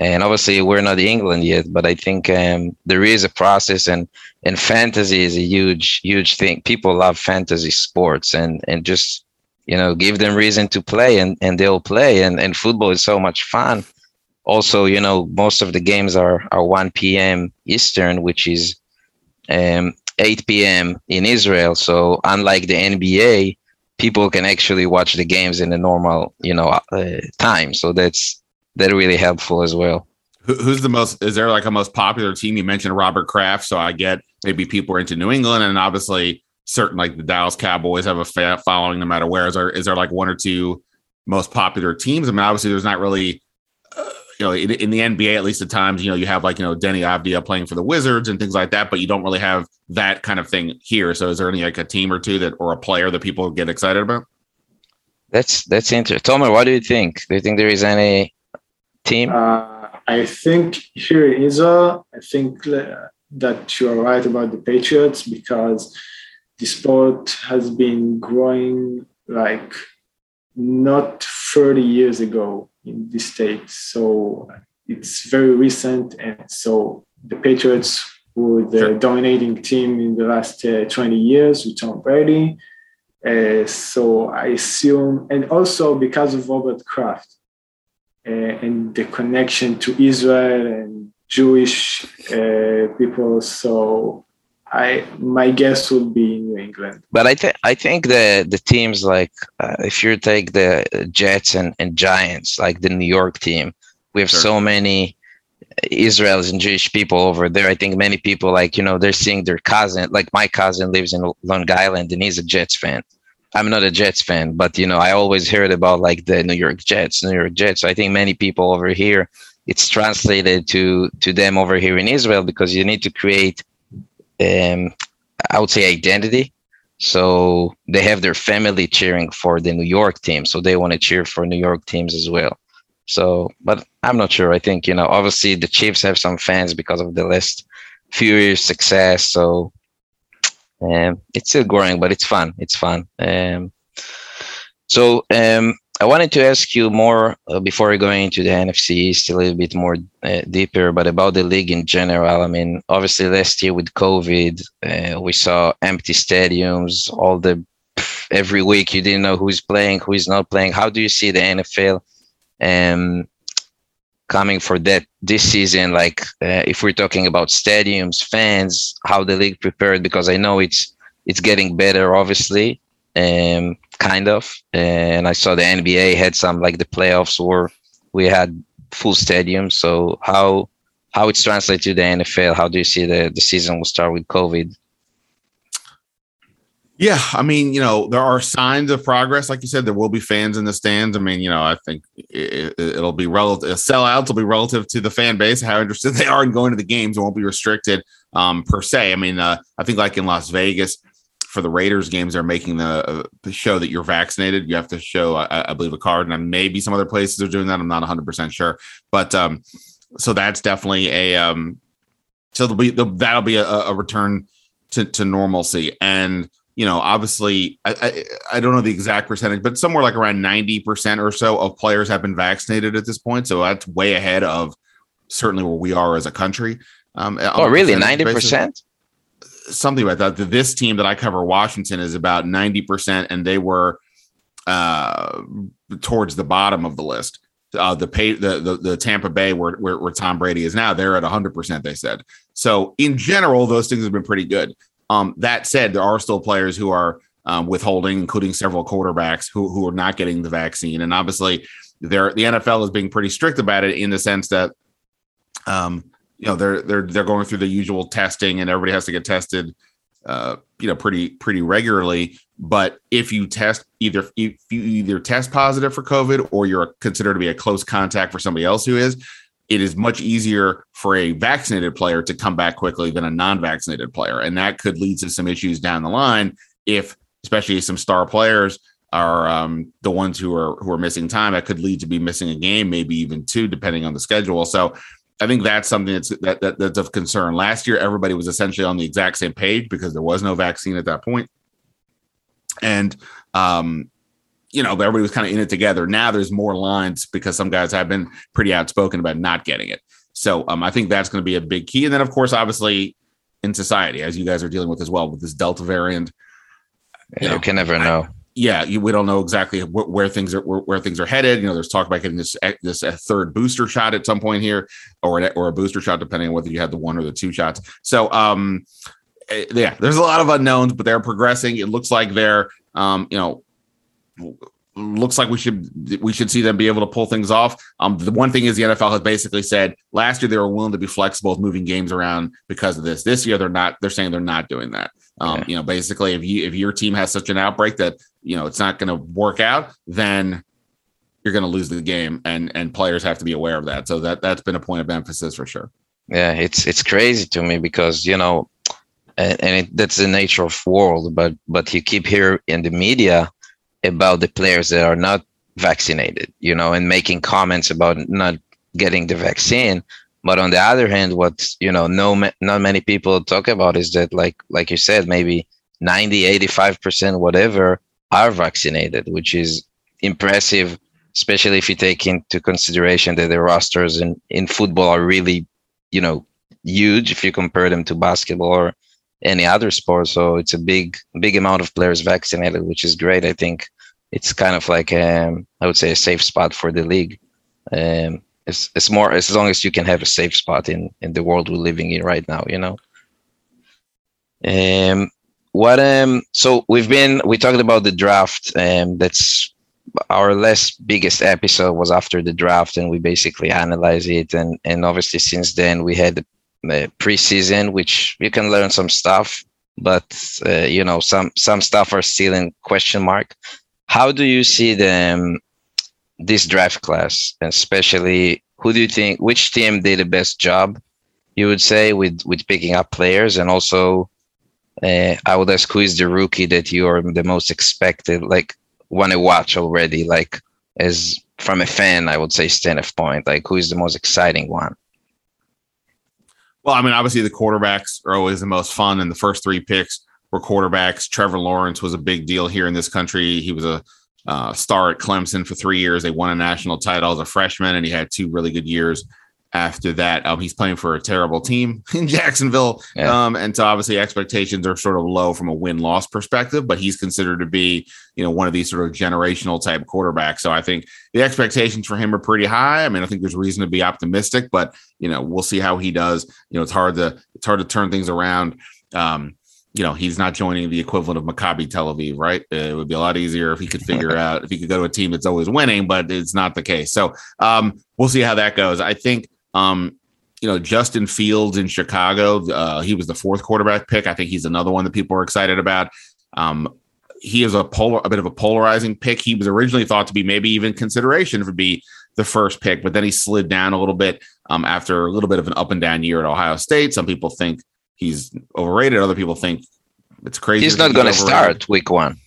and obviously we're not England yet, but I think um, there is a process and and fantasy is a huge huge thing. People love fantasy sports and and just you know give them reason to play and and they'll play and and football is so much fun. Also, you know most of the games are are 1 p.m. Eastern, which is um, 8 p.m. in Israel. So unlike the NBA, people can actually watch the games in a normal, you know, uh, time. So that's that really helpful as well. Who's the most? Is there like a most popular team? You mentioned Robert Kraft, so I get maybe people are into New England, and obviously certain like the Dallas Cowboys have a following no matter where. Is there is there like one or two most popular teams? I mean, obviously there's not really you know, in, in, the NBA, at least at times, you know, you have like, you know, Denny Avdia playing for the Wizards and things like that, but you don't really have that kind of thing here. So is there any like a team or two that, or a player that people get excited about? That's, that's interesting. Tomer, what do you think? Do you think there is any team? Uh, I think here in Israel, I think that you are right about the Patriots because the sport has been growing like not 30 years ago in this state. So it's very recent. And so the Patriots were the sure. dominating team in the last uh, 20 years with Tom Brady. Uh, so I assume, and also because of Robert Kraft uh, and the connection to Israel and Jewish uh, people. So I my guess would be New England. But I think I think the the teams like uh, if you take the Jets and, and Giants, like the New York team, we have sure. so many Israelis and Jewish people over there. I think many people like you know they're seeing their cousin. Like my cousin lives in Long Island and he's a Jets fan. I'm not a Jets fan, but you know I always heard about like the New York Jets, New York Jets. So I think many people over here it's translated to to them over here in Israel because you need to create um, I would say identity. So they have their family cheering for the New York team, so they want to cheer for New York teams as well. So, but I'm not sure. I think you know, obviously the Chiefs have some fans because of the last few years' success. So, um, it's still growing, but it's fun. It's fun. Um, so, um, I wanted to ask you more uh, before going into the NFC East a little bit more uh, deeper, but about the league in general. I mean, obviously last year with COVID, uh, we saw empty stadiums. All the every week you didn't know who's playing, who's not playing. How do you see the NFL um, coming for that this season? Like, uh, if we're talking about stadiums, fans, how the league prepared? Because I know it's it's getting better, obviously um, kind of. And I saw the NBA had some like the playoffs where we had full stadiums. So how how it's translated to the NFL? How do you see the the season will start with COVID? Yeah, I mean, you know, there are signs of progress. Like you said, there will be fans in the stands. I mean, you know, I think it, will be relative. Sellouts will be relative to the fan base, how interested they are in going to the games. It won't be restricted um, per se. I mean, uh, I think like in Las Vegas, for the Raiders games, they're making the, uh, the show that you're vaccinated. You have to show, I, I, believe, a card, and maybe some other places are doing that. I'm not 100 percent sure, but um, so that's definitely a um, so there'll be that'll be a, a return to, to normalcy, and you know, obviously, I, I, I don't know the exact percentage, but somewhere like around 90 percent or so of players have been vaccinated at this point. So that's way ahead of certainly where we are as a country. Um, oh, really? 90 percent? Something like that. This team that I cover, Washington, is about 90%, and they were uh, towards the bottom of the list. Uh, the pay the, the, the Tampa Bay where, where, where Tom Brady is now, they're at 100%. They said so. In general, those things have been pretty good. Um, that said, there are still players who are um, withholding, including several quarterbacks who who are not getting the vaccine, and obviously, they're the NFL is being pretty strict about it in the sense that um, you know they're they're they're going through the usual testing and everybody has to get tested uh, you know pretty pretty regularly. But if you test either if you either test positive for covid or you're considered to be a close contact for somebody else who is it is much easier for a vaccinated player to come back quickly than a non-vaccinated player. And that could lead to some issues down the line if especially some star players are um, the ones who are who are missing time that could lead to be missing a game maybe even two depending on the schedule. So I think that's something that's that, that, that's of concern. Last year, everybody was essentially on the exact same page because there was no vaccine at that point, and um, you know everybody was kind of in it together. Now there's more lines because some guys have been pretty outspoken about not getting it. So um, I think that's going to be a big key. And then of course, obviously, in society, as you guys are dealing with as well with this Delta variant, you, you know, can never know yeah, you, we don't know exactly wh- where things are where, things are headed. You know, there's talk about getting this this a third booster shot at some point here, or or a booster shot depending on whether you had the one or the two shots. So, um, eh, yeah, there's a lot of unknowns, but they're progressing. It looks like they're, um, you know, looks like we should we should see them be able to pull things off. Um, the one thing is the NFL has basically said last year they were willing to be flexible with moving games around because of this. This year they're not. They're saying they're not doing that. Um, You know, basically, if you if your team has such an outbreak that you know it's not going to work out, then you're going to lose the game, and and players have to be aware of that. So that that's been a point of emphasis for sure. Yeah, it's it's crazy to me because you know, and, and it, that's the nature of world. But but you keep hearing in the media about the players that are not vaccinated, you know, and making comments about not getting the vaccine but on the other hand what you know no not many people talk about is that like like you said maybe 90 85% whatever are vaccinated which is impressive especially if you take into consideration that the rosters in in football are really you know huge if you compare them to basketball or any other sport. So it's a big big amount of players vaccinated which is great. I think it's kind of like um, i would say a safe spot for the league. Um, it's it's more as long as you can have a safe spot in in the world we're living in right now. You know. Um, what um so we've been we talked about the draft um, that's our last biggest episode was after the draft and we basically analyze it and and obviously since then we had the preseason which you can learn some stuff but uh, you know some some stuff are still in question mark how do you see them this draft class especially who do you think which team did the best job you would say with with picking up players? And also uh, i would ask who is the rookie that you are the most expected like want to watch already? Like as from a fan i would say standpoint like who is the most exciting one? Well i mean obviously the quarterbacks are always the most fun and the first three picks were quarterbacks. Trevor lawrence was a big deal here in this country. He was a uh, star at clemson for three years they won a national title as a freshman and he had two really good years after that. Um, he's playing for a terrible team in Jacksonville. Yeah. Um, and so obviously expectations are sort of low from a win loss perspective, but he's considered to be, you know, one of these sort of generational type quarterbacks. So I think the expectations for him are pretty high. I mean, I think there's reason to be optimistic, but you know, we'll see how he does. You know, it's hard to it's hard to turn things around. Um, you know, he's not joining the equivalent of Maccabi Tel Aviv, right? It would be a lot easier if he could figure out if he could go to a team that's always winning, but it's not the case. So um, we'll see how that goes. I think um, you know, Justin Fields in Chicago, uh, he was the fourth quarterback pick. I think he's another one that people are excited about. Um, he is a polar, a bit of a polarizing pick. He was originally thought to be maybe even consideration for be the first pick, but then he slid down a little bit um, after a little bit of an up and down year at Ohio State. Some people think he's overrated. Other people think it's crazy. He's not going to start week one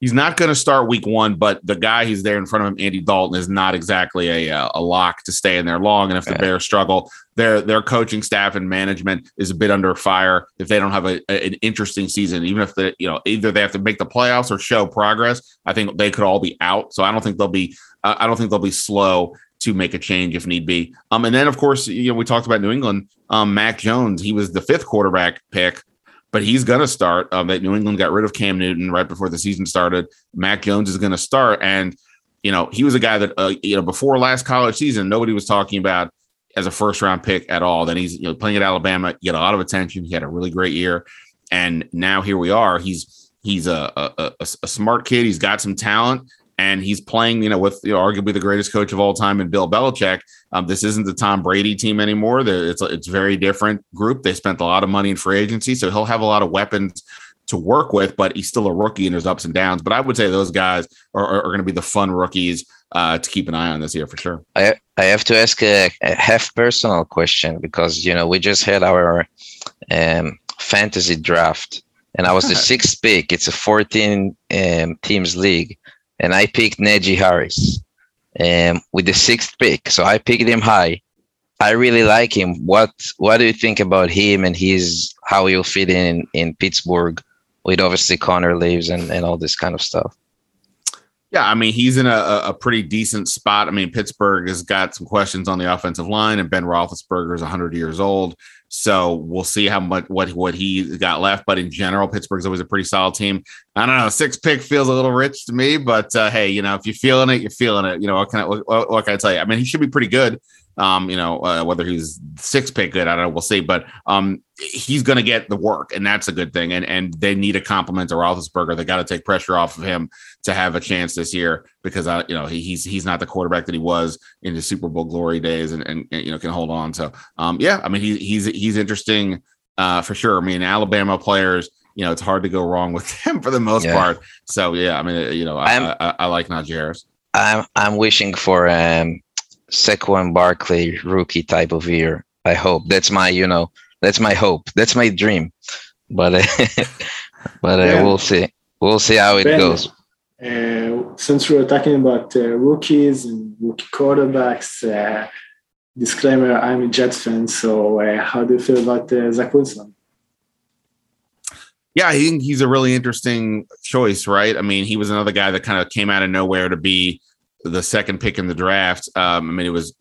he's not going to start week one, but the guy he's there in front of him, Andy Dalton, is not exactly a, uh, a lock to stay in there long. And if the Bears struggle, their their coaching staff and management is a bit under fire if they don't have a, a, an interesting season. Even if the you know either they have to make the playoffs or show progress, I think they could all be out. So I don't think they'll be I don't think they'll be slow to make a change if need be. Um, and then of course you know we talked about New England. Um, Mac Jones, he was the fifth quarterback pick but he's to start. Um, that New England got rid of Cam Newton right before the season started. Mac Jones is to start, and you know he was a guy that uh, you know before last college season nobody was talking about as a first round pick at all. Then he's you know playing at Alabama, he had a lot of attention. He had a really great year, and now here we are. He's he's a a, a, a smart kid. He's got some talent, and he's playing, you know, with you know, arguably the greatest coach of all time in Bill Belichick. Um, this isn't the Tom Brady team anymore. They're, it's it's very different group. They spent a lot of money in free agency, so he'll have a lot of weapons to work with. But he's still a rookie, and there's ups and downs. But I would say those guys are, are, are going to be the fun rookies uh, to keep an eye on this year for sure. I I have to ask a, a half personal question because you know we just had our um, fantasy draft, and I was the sixth pick. It's a 14 um, teams league and I picked Najee Harris um, with the sixth pick. So I picked him high. I really like him. What What do you think about him and his how he'll fit in in Pittsburgh with obviously Connor leaves and, and all this kind of stuff? Yeah, I mean he's in a, a pretty decent spot. I mean Pittsburgh has got some questions on the offensive line, and Ben Roethlisberger is 100 years old. So we'll see how much what what he got left. But in general, Pittsburgh's always a pretty solid team. I don't know, six pick feels a little rich to me, but uh, hey, you know, if you're feeling it, you're feeling it. You know, what can I what, what can I tell you? I mean, he should be pretty good. Um, you know, uh, whether he's six pick good, I don't know. We'll see. But um, he's going to get the work, and that's a good thing. And and they need a compliment to Roethlisberger. They got to take pressure off of him to have a chance this year because I, uh, you know, he, he's he's not the quarterback that he was in his Super Bowl glory days, and and, and you know can hold on. So um, yeah, I mean, he, he's he's interesting uh, for sure. I mean, Alabama players you know, it's hard to go wrong with them for the most yeah. part. So yeah, I mean, you know, I, I, I, like Najee Harris. I'm I'm wishing for um Saquon Barkley rookie type of year. I hope that's my, you know, that's my hope. That's my dream. But uh, but uh, yeah. we'll see. We'll see how it ben, goes. Uh, since we are talking about uh, rookies and rookie quarterbacks, uh, disclaimer: I'm a Jets fan. So, uh, how do you feel about Zach Wilson? Yeah, I think he's a really interesting choice, right? I mean, he was another guy that kind of came out of nowhere to be the second pick in the draft. Um, I mean, it was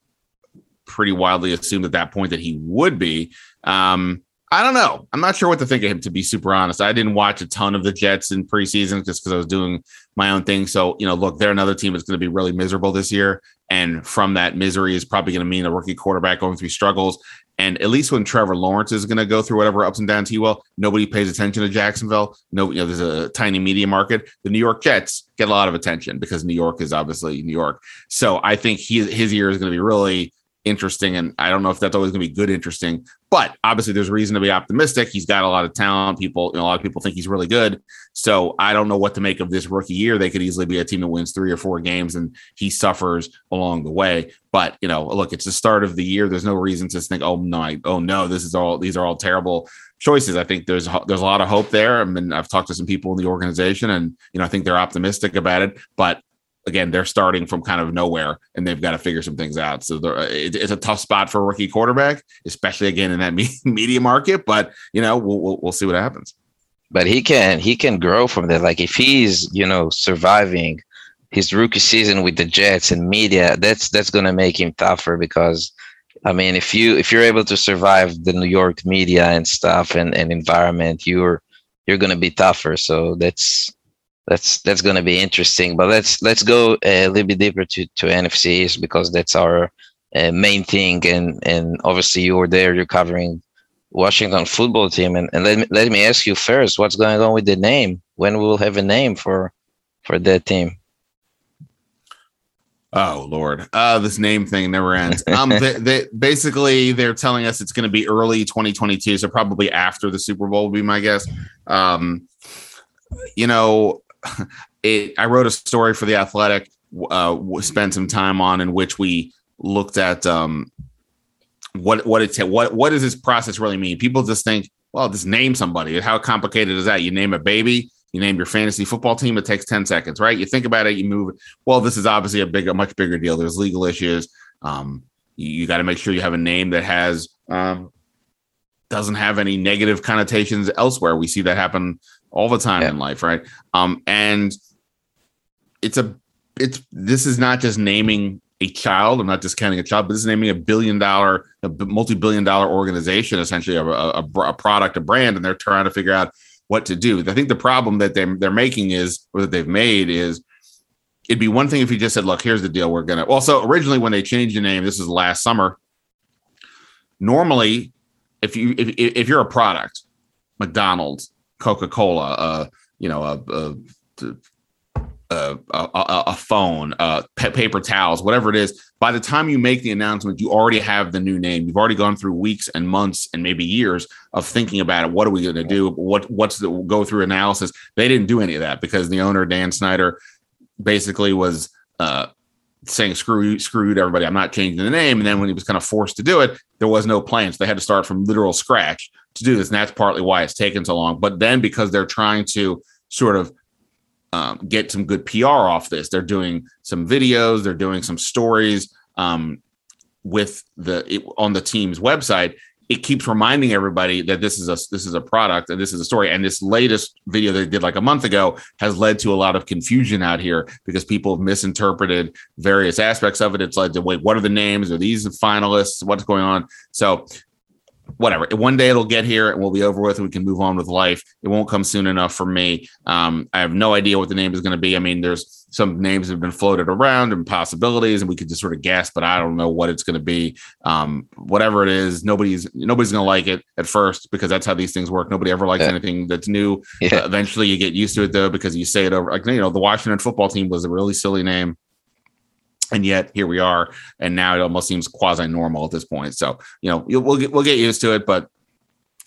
pretty widely assumed at that point that he would be. Um, I don't know. I'm not sure what to think of him, to be super honest. I didn't watch a ton of the Jets in preseason just because I was doing my own thing. So, you know, look, they're another team that's going to be really miserable this year. And from that misery is probably going to mean a rookie quarterback going through struggles. And at least when Trevor Lawrence is going to go through whatever ups and downs he will, nobody pays attention to Jacksonville. No, you know, there's a tiny media market. The New York Jets get a lot of attention because New York is obviously New York. So I think he, his year is going to be really interesting. And I don't know if that's always going to be good, interesting, but obviously there's reason to be optimistic. He's got a lot of talent. People, you know, a lot of people think he's really good. So I don't know what to make of this rookie year. They could easily be a team that wins three or four games and he suffers along the way. But you know, look, it's the start of the year. There's no reason to think, oh no, I, oh no, this is all these are all terrible choices. I think there's there's a lot of hope there. I mean, I've talked to some people in the organization, and you know, I think they're optimistic about it. But again, they're starting from kind of nowhere and they've got to figure some things out. So uh, it's a tough spot for a rookie quarterback, especially again in that media market. But you know, we'll, we'll, we'll see what happens. But he can he can grow from there. Like if he's you know surviving his rookie season with the Jets and media, that's that's gonna make him tougher because I mean if you if you're able to survive the New York media and stuff and, and environment, you're you're gonna be tougher. So that's that's that's going to be interesting. But let's let's go a little bit deeper to to NFCs because that's our uh, main thing. And and obviously you were there. You're covering Washington football team. And, and let me let me ask you first, what's going on with the name? When we will have a name for for that team? Oh Lord, uh, this name thing never ends. Um, they, they, basically they're telling us it's going to be early 2022, so probably after the Super Bowl would be my guess. Um, you know, it, I wrote a story for the Athletic, uh, spent some time on in which we looked at um, what what it what what does this process really mean? People just think, well, just name somebody. How complicated is that? You name a baby, you name your fantasy football team. It takes ten seconds, right? You think about it, you move. Well, this is obviously a big, a much bigger deal. There's legal issues. Um, you, you got to make sure you have a name that has um, doesn't have any negative connotations elsewhere. We see that happen all the time yeah. in life, right? Um, and it's a it's this is not just naming a child. I'm not discounting a child, but this is naming a billion dollar, a multi-billion dollar organization, essentially a, a, a, product, a brand, and they're trying to figure out what to do. I think the problem that they're they're making is, or that they've made is, it'd be one thing if you just said, "Look, here's the deal. We're gonna." Well, so originally when they changed the name, this is last summer. Normally, if you if if you're a product, McDonald's, Coca Cola, uh, you know, a, a, a, a phone, uh, paper towels, whatever it is. By the time you make the announcement, you already have the new name. You've already gone through weeks and months and maybe years of thinking about it. What are we going to do? What what's the go through analysis? They didn't do any of that because the owner Dan Snyder basically was uh, saying screw screwed everybody. I'm not changing the name. And then when he was kind of forced to do it, there was no plans. They had to start from literal scratch to do this, and that's partly why it's taken so long. But then because they're trying to sort of um, get some good PR off this, they're doing some videos, they're doing some stories um, with the it, on the team's website. It keeps reminding everybody that this is a this is a product and this is a story. And this latest video they did like a month ago has led to a lot of confusion out here because people have misinterpreted various aspects of it. It's like, wait, what are the names? Are these finalists? What's going on? So whatever. One day it'll get here and we'll be over with. And we can move on with life. It won't come soon enough for me. Um, I have no idea what the name is going to be. I mean, there's some names have been floated around and possibilities, and we could just sort of guess, but I don't know what it's going to be. Um, whatever it is, nobody's nobody's going to like it at first because that's how these things work. Nobody ever likes yeah. anything that's new. Yeah. Uh, eventually, you get used to it though because you say it over. Like you know, the Washington football team was a really silly name and yet here we are and now it almost seems quasi normal at this point so you know we'll get we'll get used to it but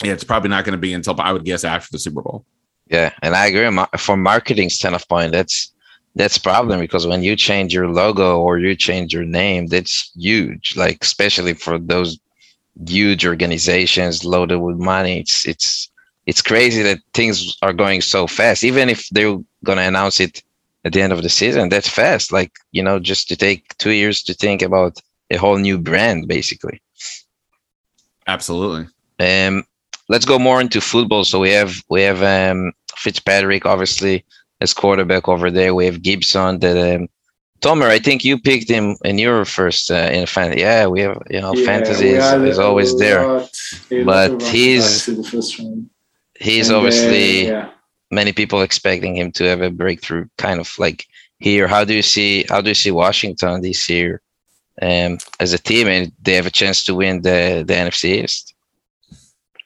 yeah, it's probably not going to be until i would guess after the super bowl yeah and i agree from marketing standpoint that's that's problem because when you change your logo or you change your name that's huge like especially for those huge organizations loaded with money it's it's it's crazy that things are going so fast even if they're going to announce it at the end of the season. That's fast. Like, you know, just to take two years to think about a whole new brand, basically. Absolutely. Um, let's go more into football. So we have we have um, Fitzpatrick, obviously, as quarterback over there. We have Gibson that um, Tomer, I think you picked him in your first uh, in fan. Yeah, we have you know Yeah, fantasy is, is always there. But he's- the. He's And, uh, obviously yeah. many people expecting him to have a breakthrough, kind of like here. How do you see how do you see Washington this year um, as a team, and they have a chance to win the the NFC East?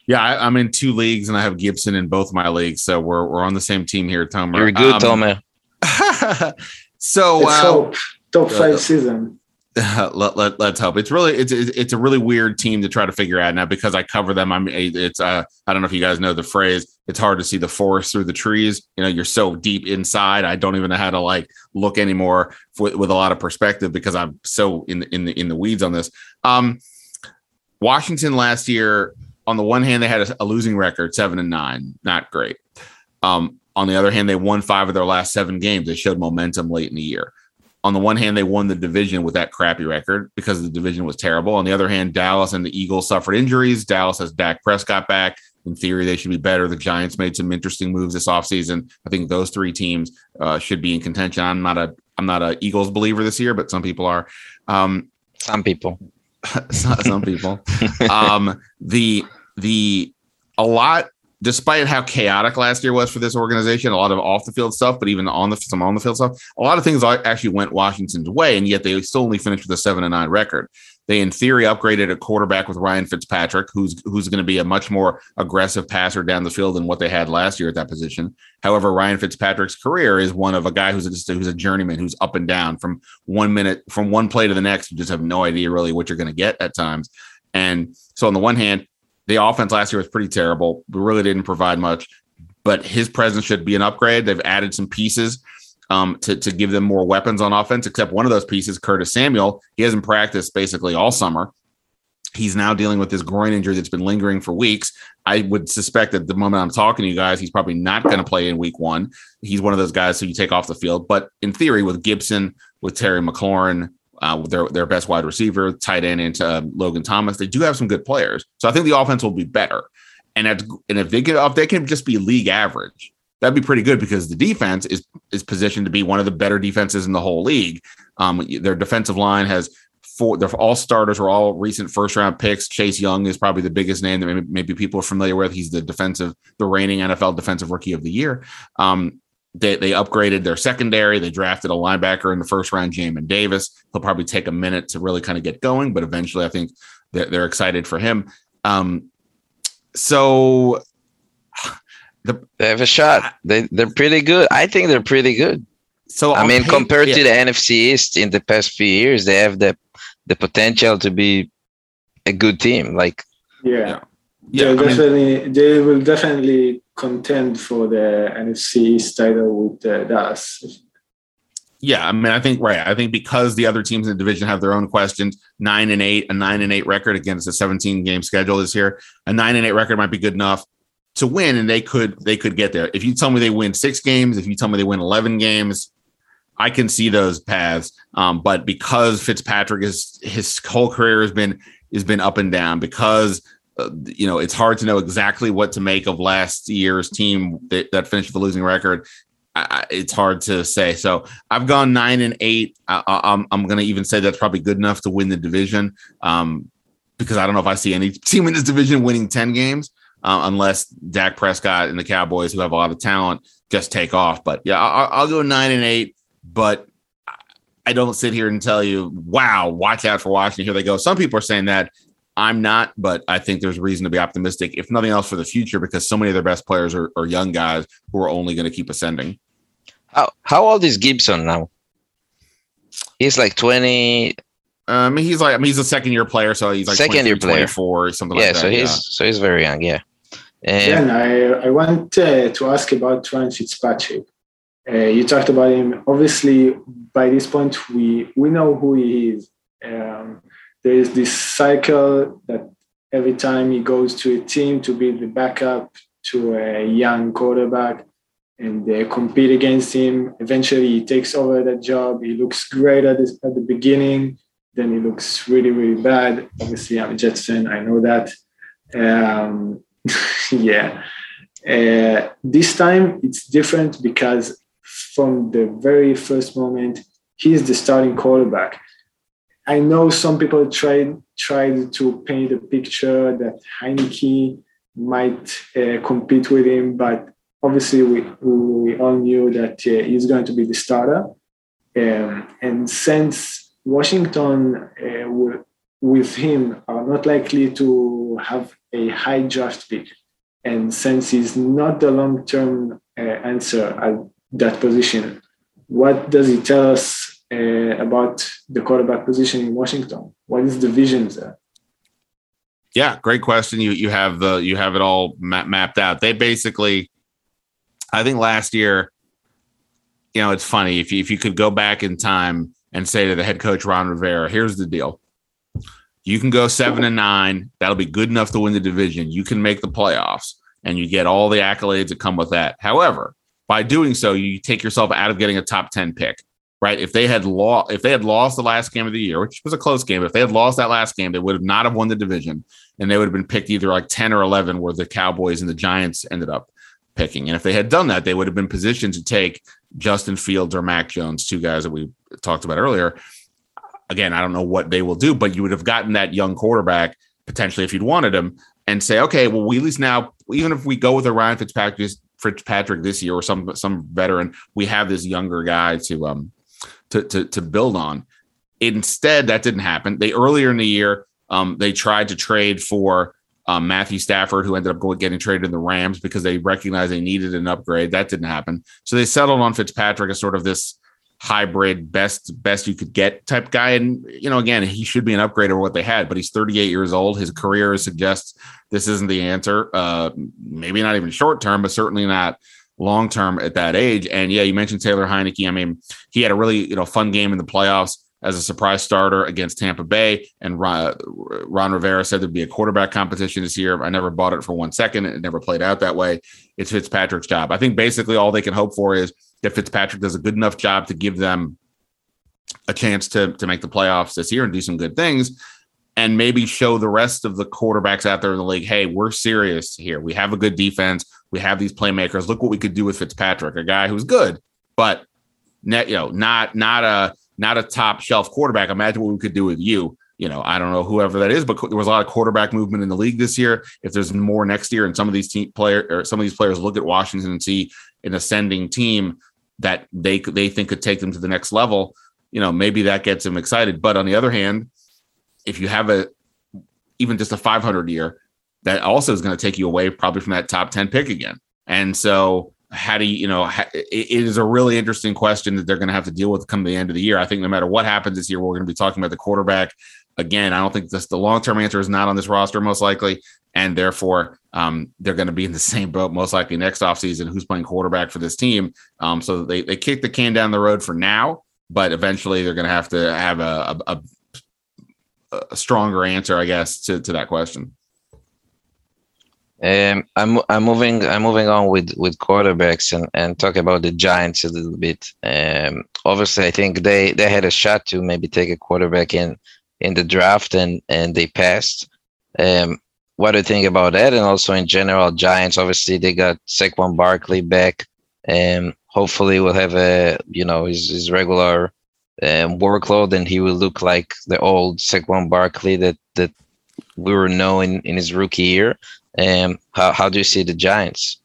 Yeah, I, I'm in two leagues and I have Gibson in both my leagues, so we're we're on the same team here, Tomer. You're good, Um, Tomer. so Let's uh, hope top uh, five season. let, let, let's hope it's really it's it's it's a really weird team to try to figure out now because I cover them. I'm it's uh I don't know if you guys know the phrase. It's hard to see the forest through the trees. You know, you're so deep inside. I don't even know how to like look anymore with, with a lot of perspective because I'm so in the, in the in the weeds on this. Um, Washington last year, on the one hand, they had a, a losing record, seven and nine, not great. Um, on the other hand, they won five of their last seven games. They showed momentum late in the year on the one hand, they won the division with that crappy record because the division was terrible. On the other hand, Dallas and the Eagles suffered injuries. Dallas has Dak Prescott back. In theory, they should be better. The Giants made some interesting moves this offseason. I think those three teams uh, should be in contention. I'm not a I'm not a Eagles believer this year, but some people are. Um, Some people. some people. Um, the the a lot, despite how chaotic last year was for this organization, a lot of off the field stuff, but even on the some on the field stuff, a lot of things actually went Washington's way, and yet they still only finished with a seven and nine record. They, in theory, upgraded a quarterback with Ryan Fitzpatrick, who's who's going to be a much more aggressive passer down the field than what they had last year at that position. However, Ryan Fitzpatrick's career is one of a guy who's just who's a journeyman who's up and down from one minute from one play to the next. You just have no idea really what you're going to get at times. And so, on the one hand, the offense last year was pretty terrible. We really didn't provide much, but his presence should be an upgrade. They've added some pieces um, to, to give them more weapons on offense, except one of those pieces, Curtis Samuel. He hasn't practiced basically all summer. He's now dealing with this groin injury that's been lingering for weeks. I would suspect that the moment I'm talking to you guys, he's probably not going to play in week one. He's one of those guys who you take off the field. But in theory, with Gibson, with Terry McLaurin, uh, their, their best wide receiver, tight end into uh, Logan Thomas, they do have some good players. So I think the offense will be better. And and if they can if they can just be league average, that'd be pretty good because the defense is is positioned to be one of the better defenses in the whole league. Um, their defensive line has four. They're all starters are all recent first round picks. Chase Young is probably the biggest name that maybe, maybe people are familiar with. He's the defensive, the reigning NFL defensive rookie of the year. Um, they, they upgraded their secondary. They drafted a linebacker in the first round, Jamin Davis. He'll probably take a minute to really kind of get going, but eventually I think they're, they're excited for him. Um, so the, They have a shot. They they're pretty good. I think they're pretty good. so I mean, paper- compared yeah. to the NFC East in the past few years, they have the the potential to be a good team. Like Yeah. Yeah, They'll mean- definitely, they will definitely contend for the NFC East title with uh, Dallas. Yeah, I mean, I think right. I think because the other teams in the division have their own questions. Nine and eight, a nine and eight record against a 17 game schedule this year. A nine and eight record might be good enough to win, and they could they could get there. If you tell me they win six games, if you tell me they win 11 games, I can see those paths. Um, but because Fitzpatrick is his whole career has been has been up and down because. Uh, you know, it's hard to know exactly what to make of last year's team that, that finished with a losing record. I, it's hard to say. So I've gone nine and eight. I, I, I'm I'm going to even say that's probably good enough to win the division, um, because I don't know if I see any team in this division winning ten games uh, unless Dak Prescott and the Cowboys, who have a lot of talent, just take off. But yeah, I'll, I'll go nine and eight. But I don't sit here and tell you, wow, watch out for Washington. Here they go. Some people are saying that. I'm not, but I think there's reason to be optimistic, if nothing else, for the future, because so many of their best players are, are young guys who are only going to keep ascending. how how old is Gibson now? He's like twenty. Um, he's like, I mean, he's a second year player, so he's like Second year player. 24 or something Yeah, like that. so he's yeah. so he's very young. Yeah. Then I, I want uh, to ask about Ryan Fitzpatrick. Uh, you talked about him. Obviously, by this point, we we know who he is. Um, there is this cycle that every time he goes to a team to be the backup to a young quarterback, and they compete against him. Eventually, he takes over that job. He looks great at this, at the beginning. Then he looks really, really bad. Obviously, I'm a Jets fan. I know that. Um, yeah. Uh, this time it's different because from the very first moment he's the starting quarterback. I know some people tried tried to paint a picture that Heinicke might uh, compete with him, but obviously we, we all knew that uh, he's going to be the starter. Um, and since Washington uh, with him are not likely to have a high draft pick, and since he's not the long-term uh, answer at that position, what does he tell us uh, about the quarterback position in Washington? What is the vision there? Yeah, great question. You you have the you have it all ma- mapped out. They basically, I think last year, you know, it's funny if you if you could go back in time and say to the head coach Ron Rivera, "Here's the deal: you can go seven and nine. That'll be good enough to win the division. You can make the playoffs, and you get all the accolades that come with that. However, by doing so, you take yourself out of getting a top ten pick." right? If they had lost, if they had lost the last game of the year, which was a close game, if they had lost that last game, they would have not have won the division, and they would have been picked either like ten or eleven, where the Cowboys and the Giants ended up picking. And if they had done that, they would have been positioned to take Justin Fields or Mac Jones, two guys that we talked about earlier. Again, I don't know what they will do, but you would have gotten that young quarterback potentially if you'd wanted him and say, okay, well, we at least now, even if we go with a Ryan Fitzpatrick, Fitzpatrick this year or some some veteran, we have this younger guy to um to, to, to build on. Instead, that didn't happen. They earlier in the year, um, they tried to trade for um, Matthew Stafford, who ended up going, getting traded in the Rams because they recognized they needed an upgrade. That didn't happen. So they settled on Fitzpatrick as sort of this hybrid best best you could get type guy. And you know, again, he should be an upgrade over what they had, but he's 38 years old. His career suggests this isn't the answer. Uh, maybe not even short term, but certainly not long term at that age. And yeah, you mentioned Taylor Heinicke. I mean, he had a really you know fun game in the playoffs as a surprise starter against Tampa Bay. And Ron, Ron, Rivera said there'd be a quarterback competition this year. I never bought it for one second. It never played out that way. It's Fitzpatrick's job. I think basically all they can hope for is that Fitzpatrick does a good enough job to give them a chance to to make the playoffs this year and do some good things and maybe show the rest of the quarterbacks out there in the league, hey, we're serious here. We have a good defense. We have these playmakers. Look what we could do with Fitzpatrick, a guy who's good, but net, you know, not not a not a top shelf quarterback. Imagine what we could do with you. You know, I don't know whoever that is, but there was a lot of quarterback movement in the league this year. If there's more next year, and some of these team player or some of these players look at Washington and see an ascending team that they they think could take them to the next level, you know, maybe that gets them excited. But on the other hand, if you have a even just a 500 year, that also is going to take you away probably from that top 10 pick again. And so, how do you, you know, it is a really interesting question that they're going to have to deal with come the end of the year. I think no matter what happens this year, we're going to be talking about the quarterback again. I don't think this the long term answer is not on this roster, most likely. And therefore, um, they're going to be in the same boat most likely next offseason. Who's playing quarterback for this team? Um, so they, they kick the can down the road for now, but eventually they're going to have to have a, a, a a stronger answer, I guess, to, to that question. Um, I'm I'm moving I'm moving on with with quarterbacks and and talk about the Giants a little bit. Um, obviously, I think they they had a shot to maybe take a quarterback in in the draft and and they passed. Um, what do you think about that? And also in general, Giants obviously they got Saquon Barkley back, and hopefully we'll have a you know his his regular um, workload, and he will look like the old Saquon Barkley that that we were knowing in his rookie year. Um, how how do you see the Giants?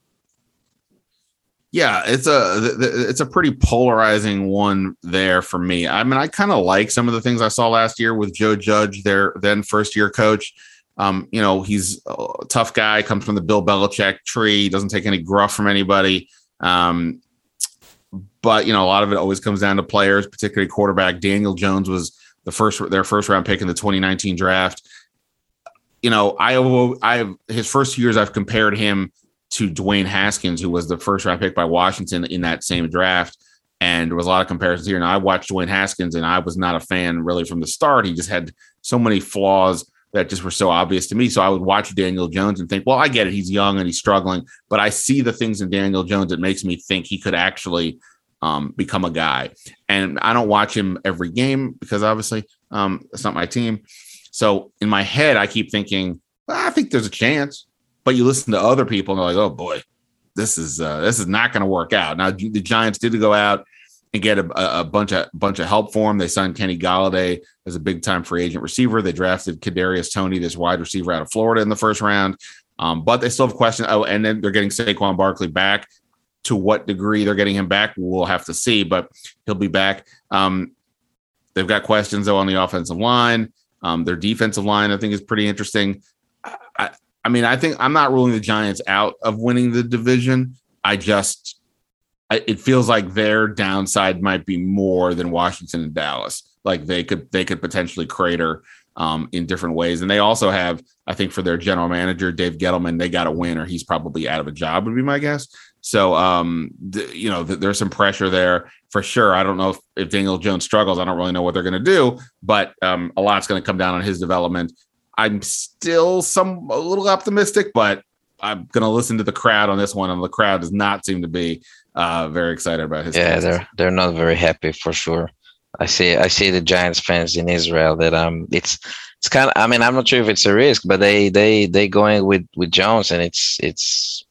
Yeah, it's a it's a pretty polarizing one there for me. I mean, I kind of like some of the things I saw last year with Joe Judge, their then first year coach. Um, you know, he's a tough guy, comes from the Bill Belichick tree, doesn't take any gruff from anybody. Um, but you know, a lot of it always comes down to players, particularly quarterback. Daniel Jones was the first their first round pick in the 2019 draft. You know, I I his first years I've compared him to Dwayne Haskins, who was the first round pick by Washington in that same draft. And there was a lot of comparisons here. And I watched Dwayne Haskins, and I was not a fan really from the start. He just had so many flaws that just were so obvious to me. So I would watch Daniel Jones and think, well, I get it. He's young and he's struggling, but I see the things in Daniel Jones that makes me think he could actually um, become a guy. And I don't watch him every game because obviously um, it's not my team. So in my head, I keep thinking, well, I think there's a chance. But you listen to other people and they're like, oh boy, this is uh, this is not going to work out. Now the Giants did go out and get a, a, bunch of bunch of help for him. They signed Kenny Golladay as a big time free agent receiver. They drafted Kadarius Tony, this wide receiver out of Florida, in the first round. Um, but they still have questions. Oh, and then they're getting Saquon Barkley back. To what degree they're getting him back, we'll have to see. But he'll be back. Um, they've got questions though on the offensive line. Um, their defensive line, I think, is pretty interesting. I, I mean, I think I'm not ruling the Giants out of winning the division. I just it feels like their downside might be more than Washington and Dallas. Like they could they could potentially crater um, in different ways, and they also have, I think, for their general manager Dave Gettleman, they got a win or he's probably out of a job would be my guess. So um, th- you know, th- there's some pressure there for sure. I don't know if, if Daniel Jones struggles. I don't really know what they're going to do, but um, a lot's going to come down on his development. I'm still some a little optimistic, but I'm going to listen to the crowd on this one, and the crowd does not seem to be uh, very excited about his. Yeah, they're they're not very happy for sure. I see I see the Giants fans in Israel that um it's it's kind of I mean I'm not sure if it's a risk, but they they they going with with Jones and it's it's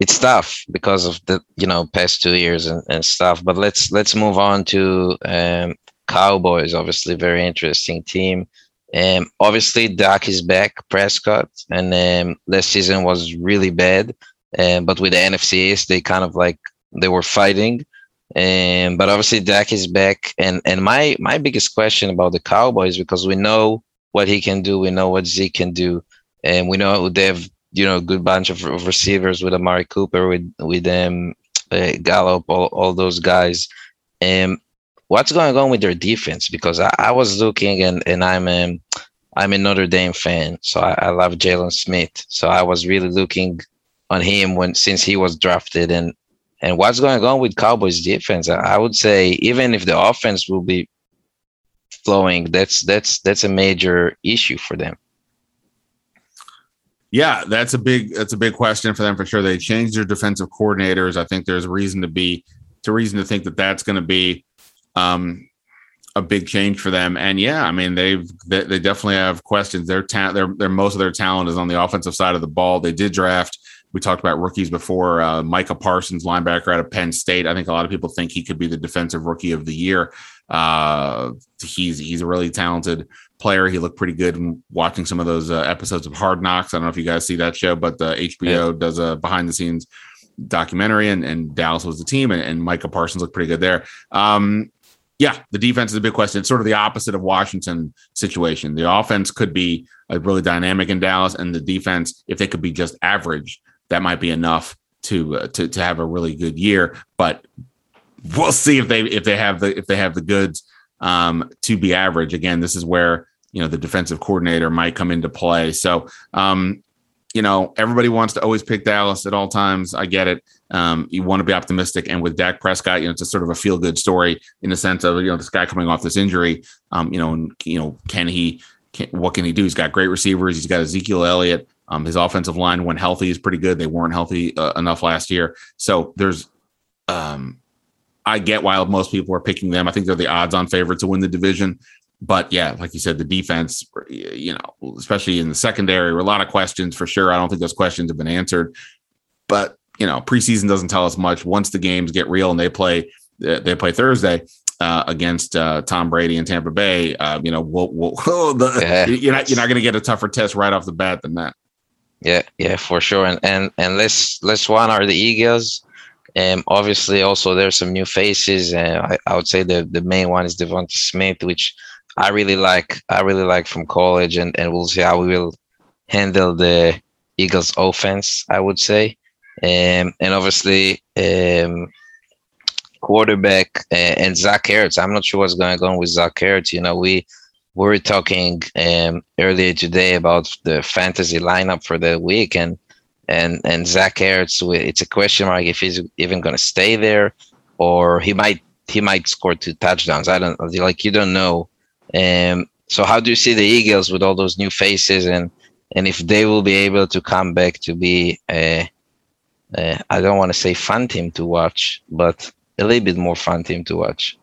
it's tough because of the you know past two years and, and stuff. But let's let's move on to um, Cowboys. Obviously, very interesting team. Um, obviously, Dak is back, Prescott, and um, last season was really bad. Um, but with the NFC East, they kind of like they were fighting. Um, but obviously, Dak is back, and and my my biggest question about the Cowboys because we know what he can do, we know what Zeke can do, and we know they have you know a good bunch of, of receivers with Amari Cooper, with with um, uh, Gallup, all, all those guys. And what's going on with their defense? Because I, I was looking, and and I'm um, I'm a Notre Dame fan, so I, I love Jalen Smith. So I was really looking on him when since he was drafted, and and what's going on with Cowboys defense? I, I would say even if the offense will be flowing, that's that's that's a major issue for them. Yeah, that's a big that's a big question for them for sure. They changed their defensive coordinators. I think there's reason to be to reason to think that that's going to be um, a big change for them. And yeah, I mean they've they, they definitely have questions. Their talent, their their most of their talent is on the offensive side of the ball. They did draft. We talked about rookies before. Uh, Micah Parsons, linebacker out of Penn State. I think a lot of people think he could be the defensive rookie of the year. Uh, he's he's a really talented player. He looked pretty good watching some of those uh, episodes of Hard Knocks. I don't know if you guys see that show, but the HBO yeah. does a behind the scenes documentary, and, and Dallas was the team, and, and Micah Parsons looked pretty good there. Um, yeah, the defense is a big question. It's sort of the opposite of Washington situation. The offense could be like really dynamic in Dallas, and the defense, if they could be just average, that might be enough to uh, to to have a really good year. But we'll see if they if they have the if they have the goods um, to be average. Again, this is where you know the defensive coordinator might come into play. So um, you know everybody wants to always pick Dallas at all times. I get it. Um, you want to be optimistic, and with Dak Prescott, you know it's a sort of a feel good story in the sense of you know this guy coming off this injury. Um, you know, and, you know can he? Can, what can he do? He's got great receivers. He's got Ezekiel Elliott. Um, his offensive line, when healthy, is pretty good. They weren't healthy uh, enough last year, so there's um, I get why most people are picking them. I think they're the odds-on favorite to win the division. But yeah, like you said, the defense, you know, especially in the secondary, a lot of questions for sure. I don't think those questions have been answered. But you know, preseason doesn't tell us much. Once the games get real and they play, they play Thursday. Uh, against uh, Tom Brady and Tampa Bay, uh, you know, we'll, we'll, the, yeah. you're not you're not going to get a tougher test right off the bat than that. Yeah, yeah, for sure. And and and let's let's one are the Eagles. Um, obviously, also there's some new faces, and I, I, would say the the main one is DeVonta Smith, which I really like. I really like from college, and and we'll see how we will handle the Eagles' offense. I would say, um, and obviously um, quarterback uh, and Zach Ertz. I'm not sure what's going on with Zach Ertz. You know, we we were talking um, earlier today about the fantasy lineup for the week, and and and Zach Ertz, it's a question mark if he's even going to stay there, or he might he might score two touchdowns. I don't like you don't know. Um, so how do you see the Eagles with all those new faces and and if they will be able to come back to be a, a I don't want to say fun team to watch, but a little bit more fun team to watch.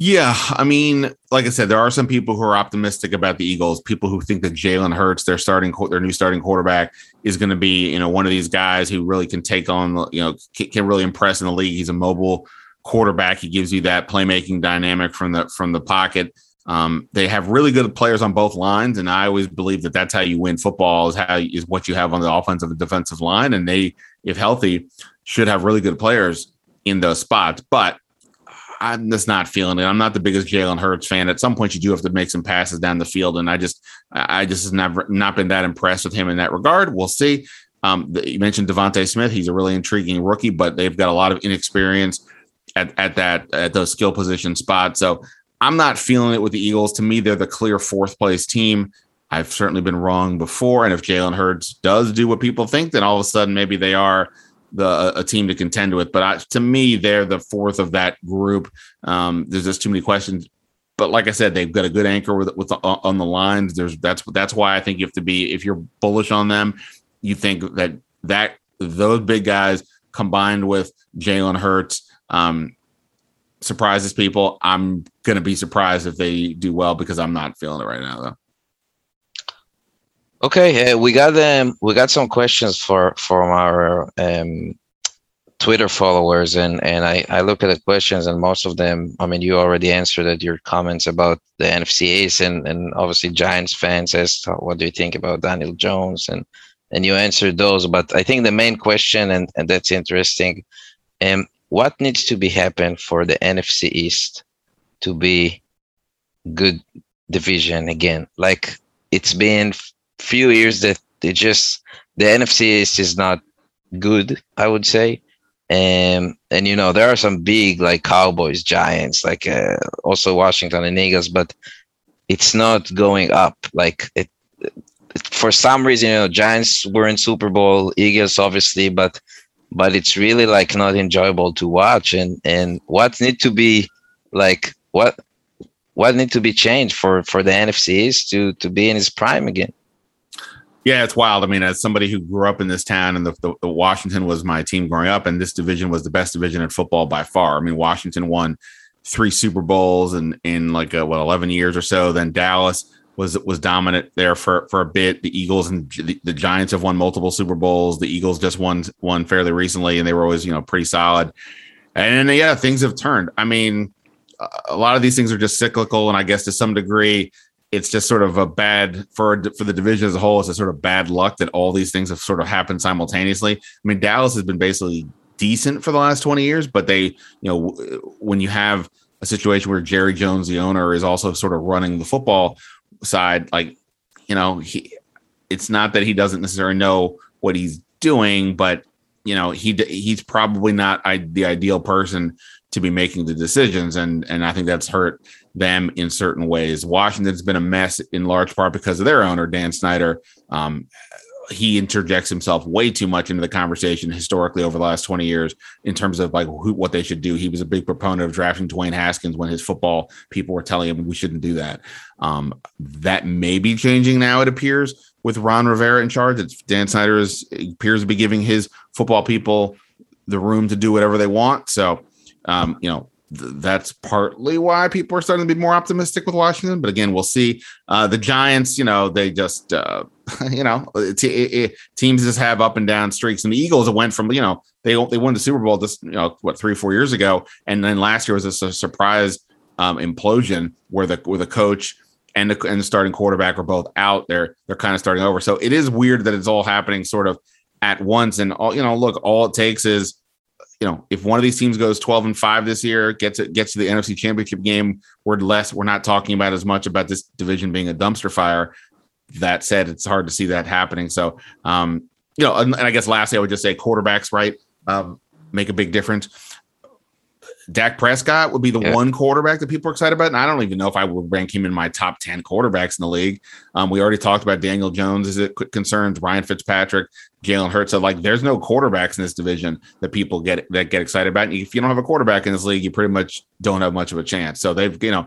Yeah, I mean, like I said, there are some people who are optimistic about the Eagles. People who think that Jalen Hurts, their starting, their new starting quarterback, is going to be, you know, one of these guys who really can take on, you know, can really impress in the league. He's a mobile quarterback. He gives you that playmaking dynamic from the from the pocket. Um, they have really good players on both lines, and I always believe that that's how you win football is how is what you have on the offensive and defensive line, and they, if healthy, should have really good players in those spots. But I'm just not feeling it. I'm not the biggest Jalen Hurts fan. At some point, you do have to make some passes down the field, and I just, I just have never not been that impressed with him in that regard. We'll see. Um, you mentioned DeVonta Smith. He's a really intriguing rookie, but they've got a lot of inexperience at, at that at those skill position spots. So I'm not feeling it with the Eagles. To me, they're the clear fourth place team. I've certainly been wrong before, and if Jalen Hurts does do what people think, then all of a sudden maybe they are the a team to contend with. But I, to me, they're the fourth of that group. Um, there's just too many questions. But like I said, they've got a good anchor with with the, on the lines. There's that's that's why I think you have to be if you're bullish on them, you think that that those big guys combined with Jalen Hurts um, surprises people. I'm gonna be surprised if they do well because I'm not feeling it right now though. Okay, uh, we got um, we got some questions for from our um, Twitter followers, and and I I look at the questions, and most of them, I mean, you already answered it, your comments about the NFC East, and and obviously Giants fans asked, what do you think about Daniel Jones, and and you answered those, but I think the main question, and and that's interesting, um, what needs to be happen for the NFC East to be good division again? Like it's been few years that it just the NFC East is not good, I would say. And and you know there are some big like Cowboys, Giants, like uh, also Washington and Eagles, but it's not going up. Like it, for some reason, you know, Giants were in Super Bowl, Eagles obviously, but but it's really like not enjoyable to watch. And and what need to be like what what need to be changed for for the NFC East to to be in its prime again? Yeah, it's wild. I mean, as somebody who grew up in this town and the, the, the, Washington was my team growing up, and this division was the best division in football by far. I mean, Washington won three Super Bowls in in like a, what eleven years or so. Then Dallas was was dominant there for for a bit. The Eagles and the, the Giants have won multiple Super Bowls. The Eagles just won one fairly recently, and they were always you know pretty solid. And yeah, things have turned. I mean, a lot of these things are just cyclical, and I guess to some degree it's just sort of a bad for for the division as a whole. It's a sort of bad luck that all these things have sort of happened simultaneously. I mean, Dallas has been basically decent for the last 20 years, but they, you know, when you have a situation where Jerry Jones, the owner, is also sort of running the football side, like, you know, he, it's not that he doesn't necessarily know what he's doing, but you know, he he's probably not the ideal person to be making the decisions, and and I think that's hurt them in certain ways. Washington's been a mess in large part because of their owner, Dan Snyder. Um, he interjects himself way too much into the conversation historically over the last 20 years in terms of like who, what they should do. He was a big proponent of drafting Dwayne Haskins when his football people were telling him we shouldn't do that. Um, that may be changing now, it appears, with Ron Rivera in charge. It's Dan Snyder is, appears to be giving his football people the room to do whatever they want. So, um, you know, that's partly why people are starting to be more optimistic with Washington. But again, we'll see. Uh, the Giants, you know, they just, uh, you know, it, it, it, teams just have up and down streaks. And the Eagles went from, you know, they they won the Super Bowl just, you know, what three or four years ago, and then last year was a, a surprise um, implosion where the where the coach and the, and the starting quarterback were both out. They're they're kind of starting over. So it is weird that it's all happening sort of at once. And all you know, look, all it takes is you know, if one of these teams goes 12 and 5 this year, gets it gets to the NFC championship game, we're less, we're not talking about as much about this division being a dumpster fire. That said, it's hard to see that happening. So um, you know, and, and I guess lastly, I would just say quarterbacks, right? Um, make a big difference. Dak Prescott would be the yeah. one quarterback that people are excited about. And I don't even know if I would rank him in my top 10 quarterbacks in the league. Um, we already talked about Daniel Jones as it concerns, Ryan Fitzpatrick, Jalen Hurts. So like there's no quarterbacks in this division that people get that get excited about. And if you don't have a quarterback in this league, you pretty much don't have much of a chance. So they've, you know,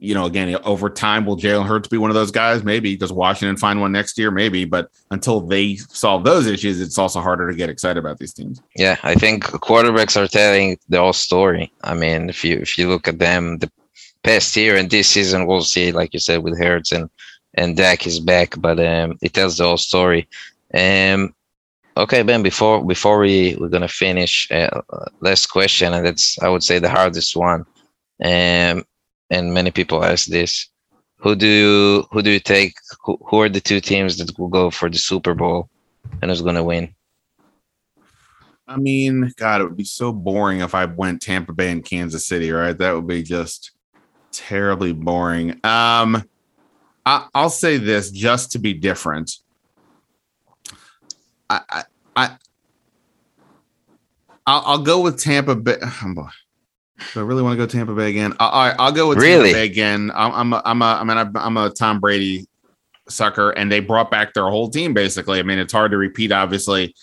you know, again, over time, will Jalen Hurts be one of those guys? Maybe. Does Washington find one next year? Maybe. But until they solve those issues, it's also harder to get excited about these teams. Yeah, I think quarterbacks are telling the whole story. I mean, if you if you look at them, the past year and this season we'll see, like you said, with Hurts and and Dak is back, but um, it tells the whole story. Um, okay, Ben. Before before we we're gonna finish, uh, last question, and that's I would say the hardest one. Um, and many people ask this: Who do you, who do you take? Who, who are the two teams that will go for the Super Bowl, and who's gonna win? I mean, God, it would be so boring if I went Tampa Bay and Kansas City, right? That would be just terribly boring. Um, I, i'll say this just to be different. I, I, I I'll, I'll go with Tampa Bay. I really want to go Tampa Bay again? I, I, will go with really? Tampa Bay again. I'm, I'm, a, I'm a, I mean, I'm a Tom Brady sucker, and they brought back their whole team basically. I mean, it's hard to repeat, obviously,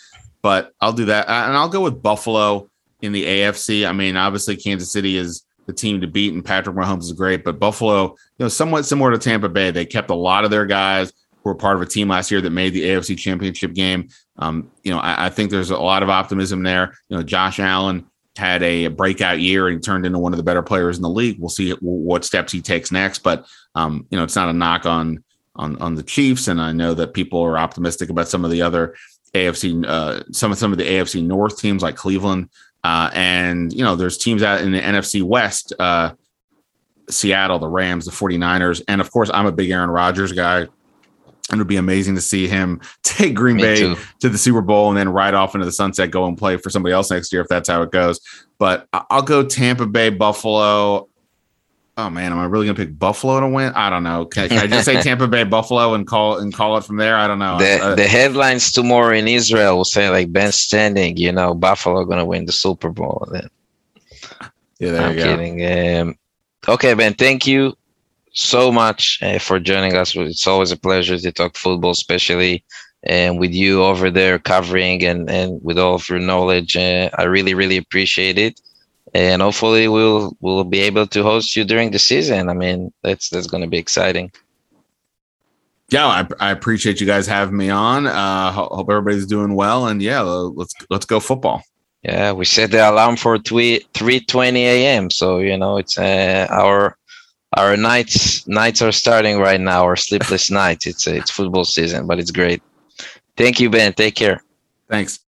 but I'll do that, and I'll go with Buffalo in the AFC. I mean, obviously, Kansas City is the team to beat, and Patrick Mahomes is great. But Buffalo, you know, somewhat similar to Tampa Bay, they kept a lot of their guys who were part of a team last year that made the AFC Championship game. Um, you know, I, I, think there's a lot of optimism there. You know, Josh Allen had a breakout year and turned into one of the better players in the league. We'll see what steps he takes next, but um, you know, it's not a knock on on on the Chiefs, and I know that people are optimistic about some of the other AFC, uh, some of some of the AFC North teams like Cleveland. Uh, and, you know, there's teams out in the NFC West, uh, Seattle, the Rams, the 49ers. And of course, I'm a big Aaron Rodgers guy. It would be amazing to see him take Green Me Bay too. to the Super Bowl and then ride off into the sunset, go and play for somebody else next year if that's how it goes. But I'll go Tampa Bay, Buffalo oh man, am I really gonna pick Buffalo to win? I don't know. Can, can I just say Tampa Bay Buffalo and call and call it from there? I don't know. The, uh, the headlines tomorrow in Israel will say like Ben Standing, you know, Buffalo gonna win the Super Bowl. Then. Yeah, there I'm you go. kidding. Um, okay, Ben, thank you so much uh, for joining us. It's always a pleasure to talk football, especially and with you over there covering and, and with all of your knowledge. Uh, I really, really appreciate it and hopefully we'll we'll be able to host you during the season. I mean, that's that's going to be exciting. Yeah, I, I, appreciate you guys having me on. Uh, hope everybody's doing well, and yeah, let's let's go football. Yeah, we set the alarm for three three twenty a.m. So you know it's uh, our our nights nights are starting right now. Our sleepless nights. It's it's football season, but it's great. Thank you, Ben. Take care. Thanks.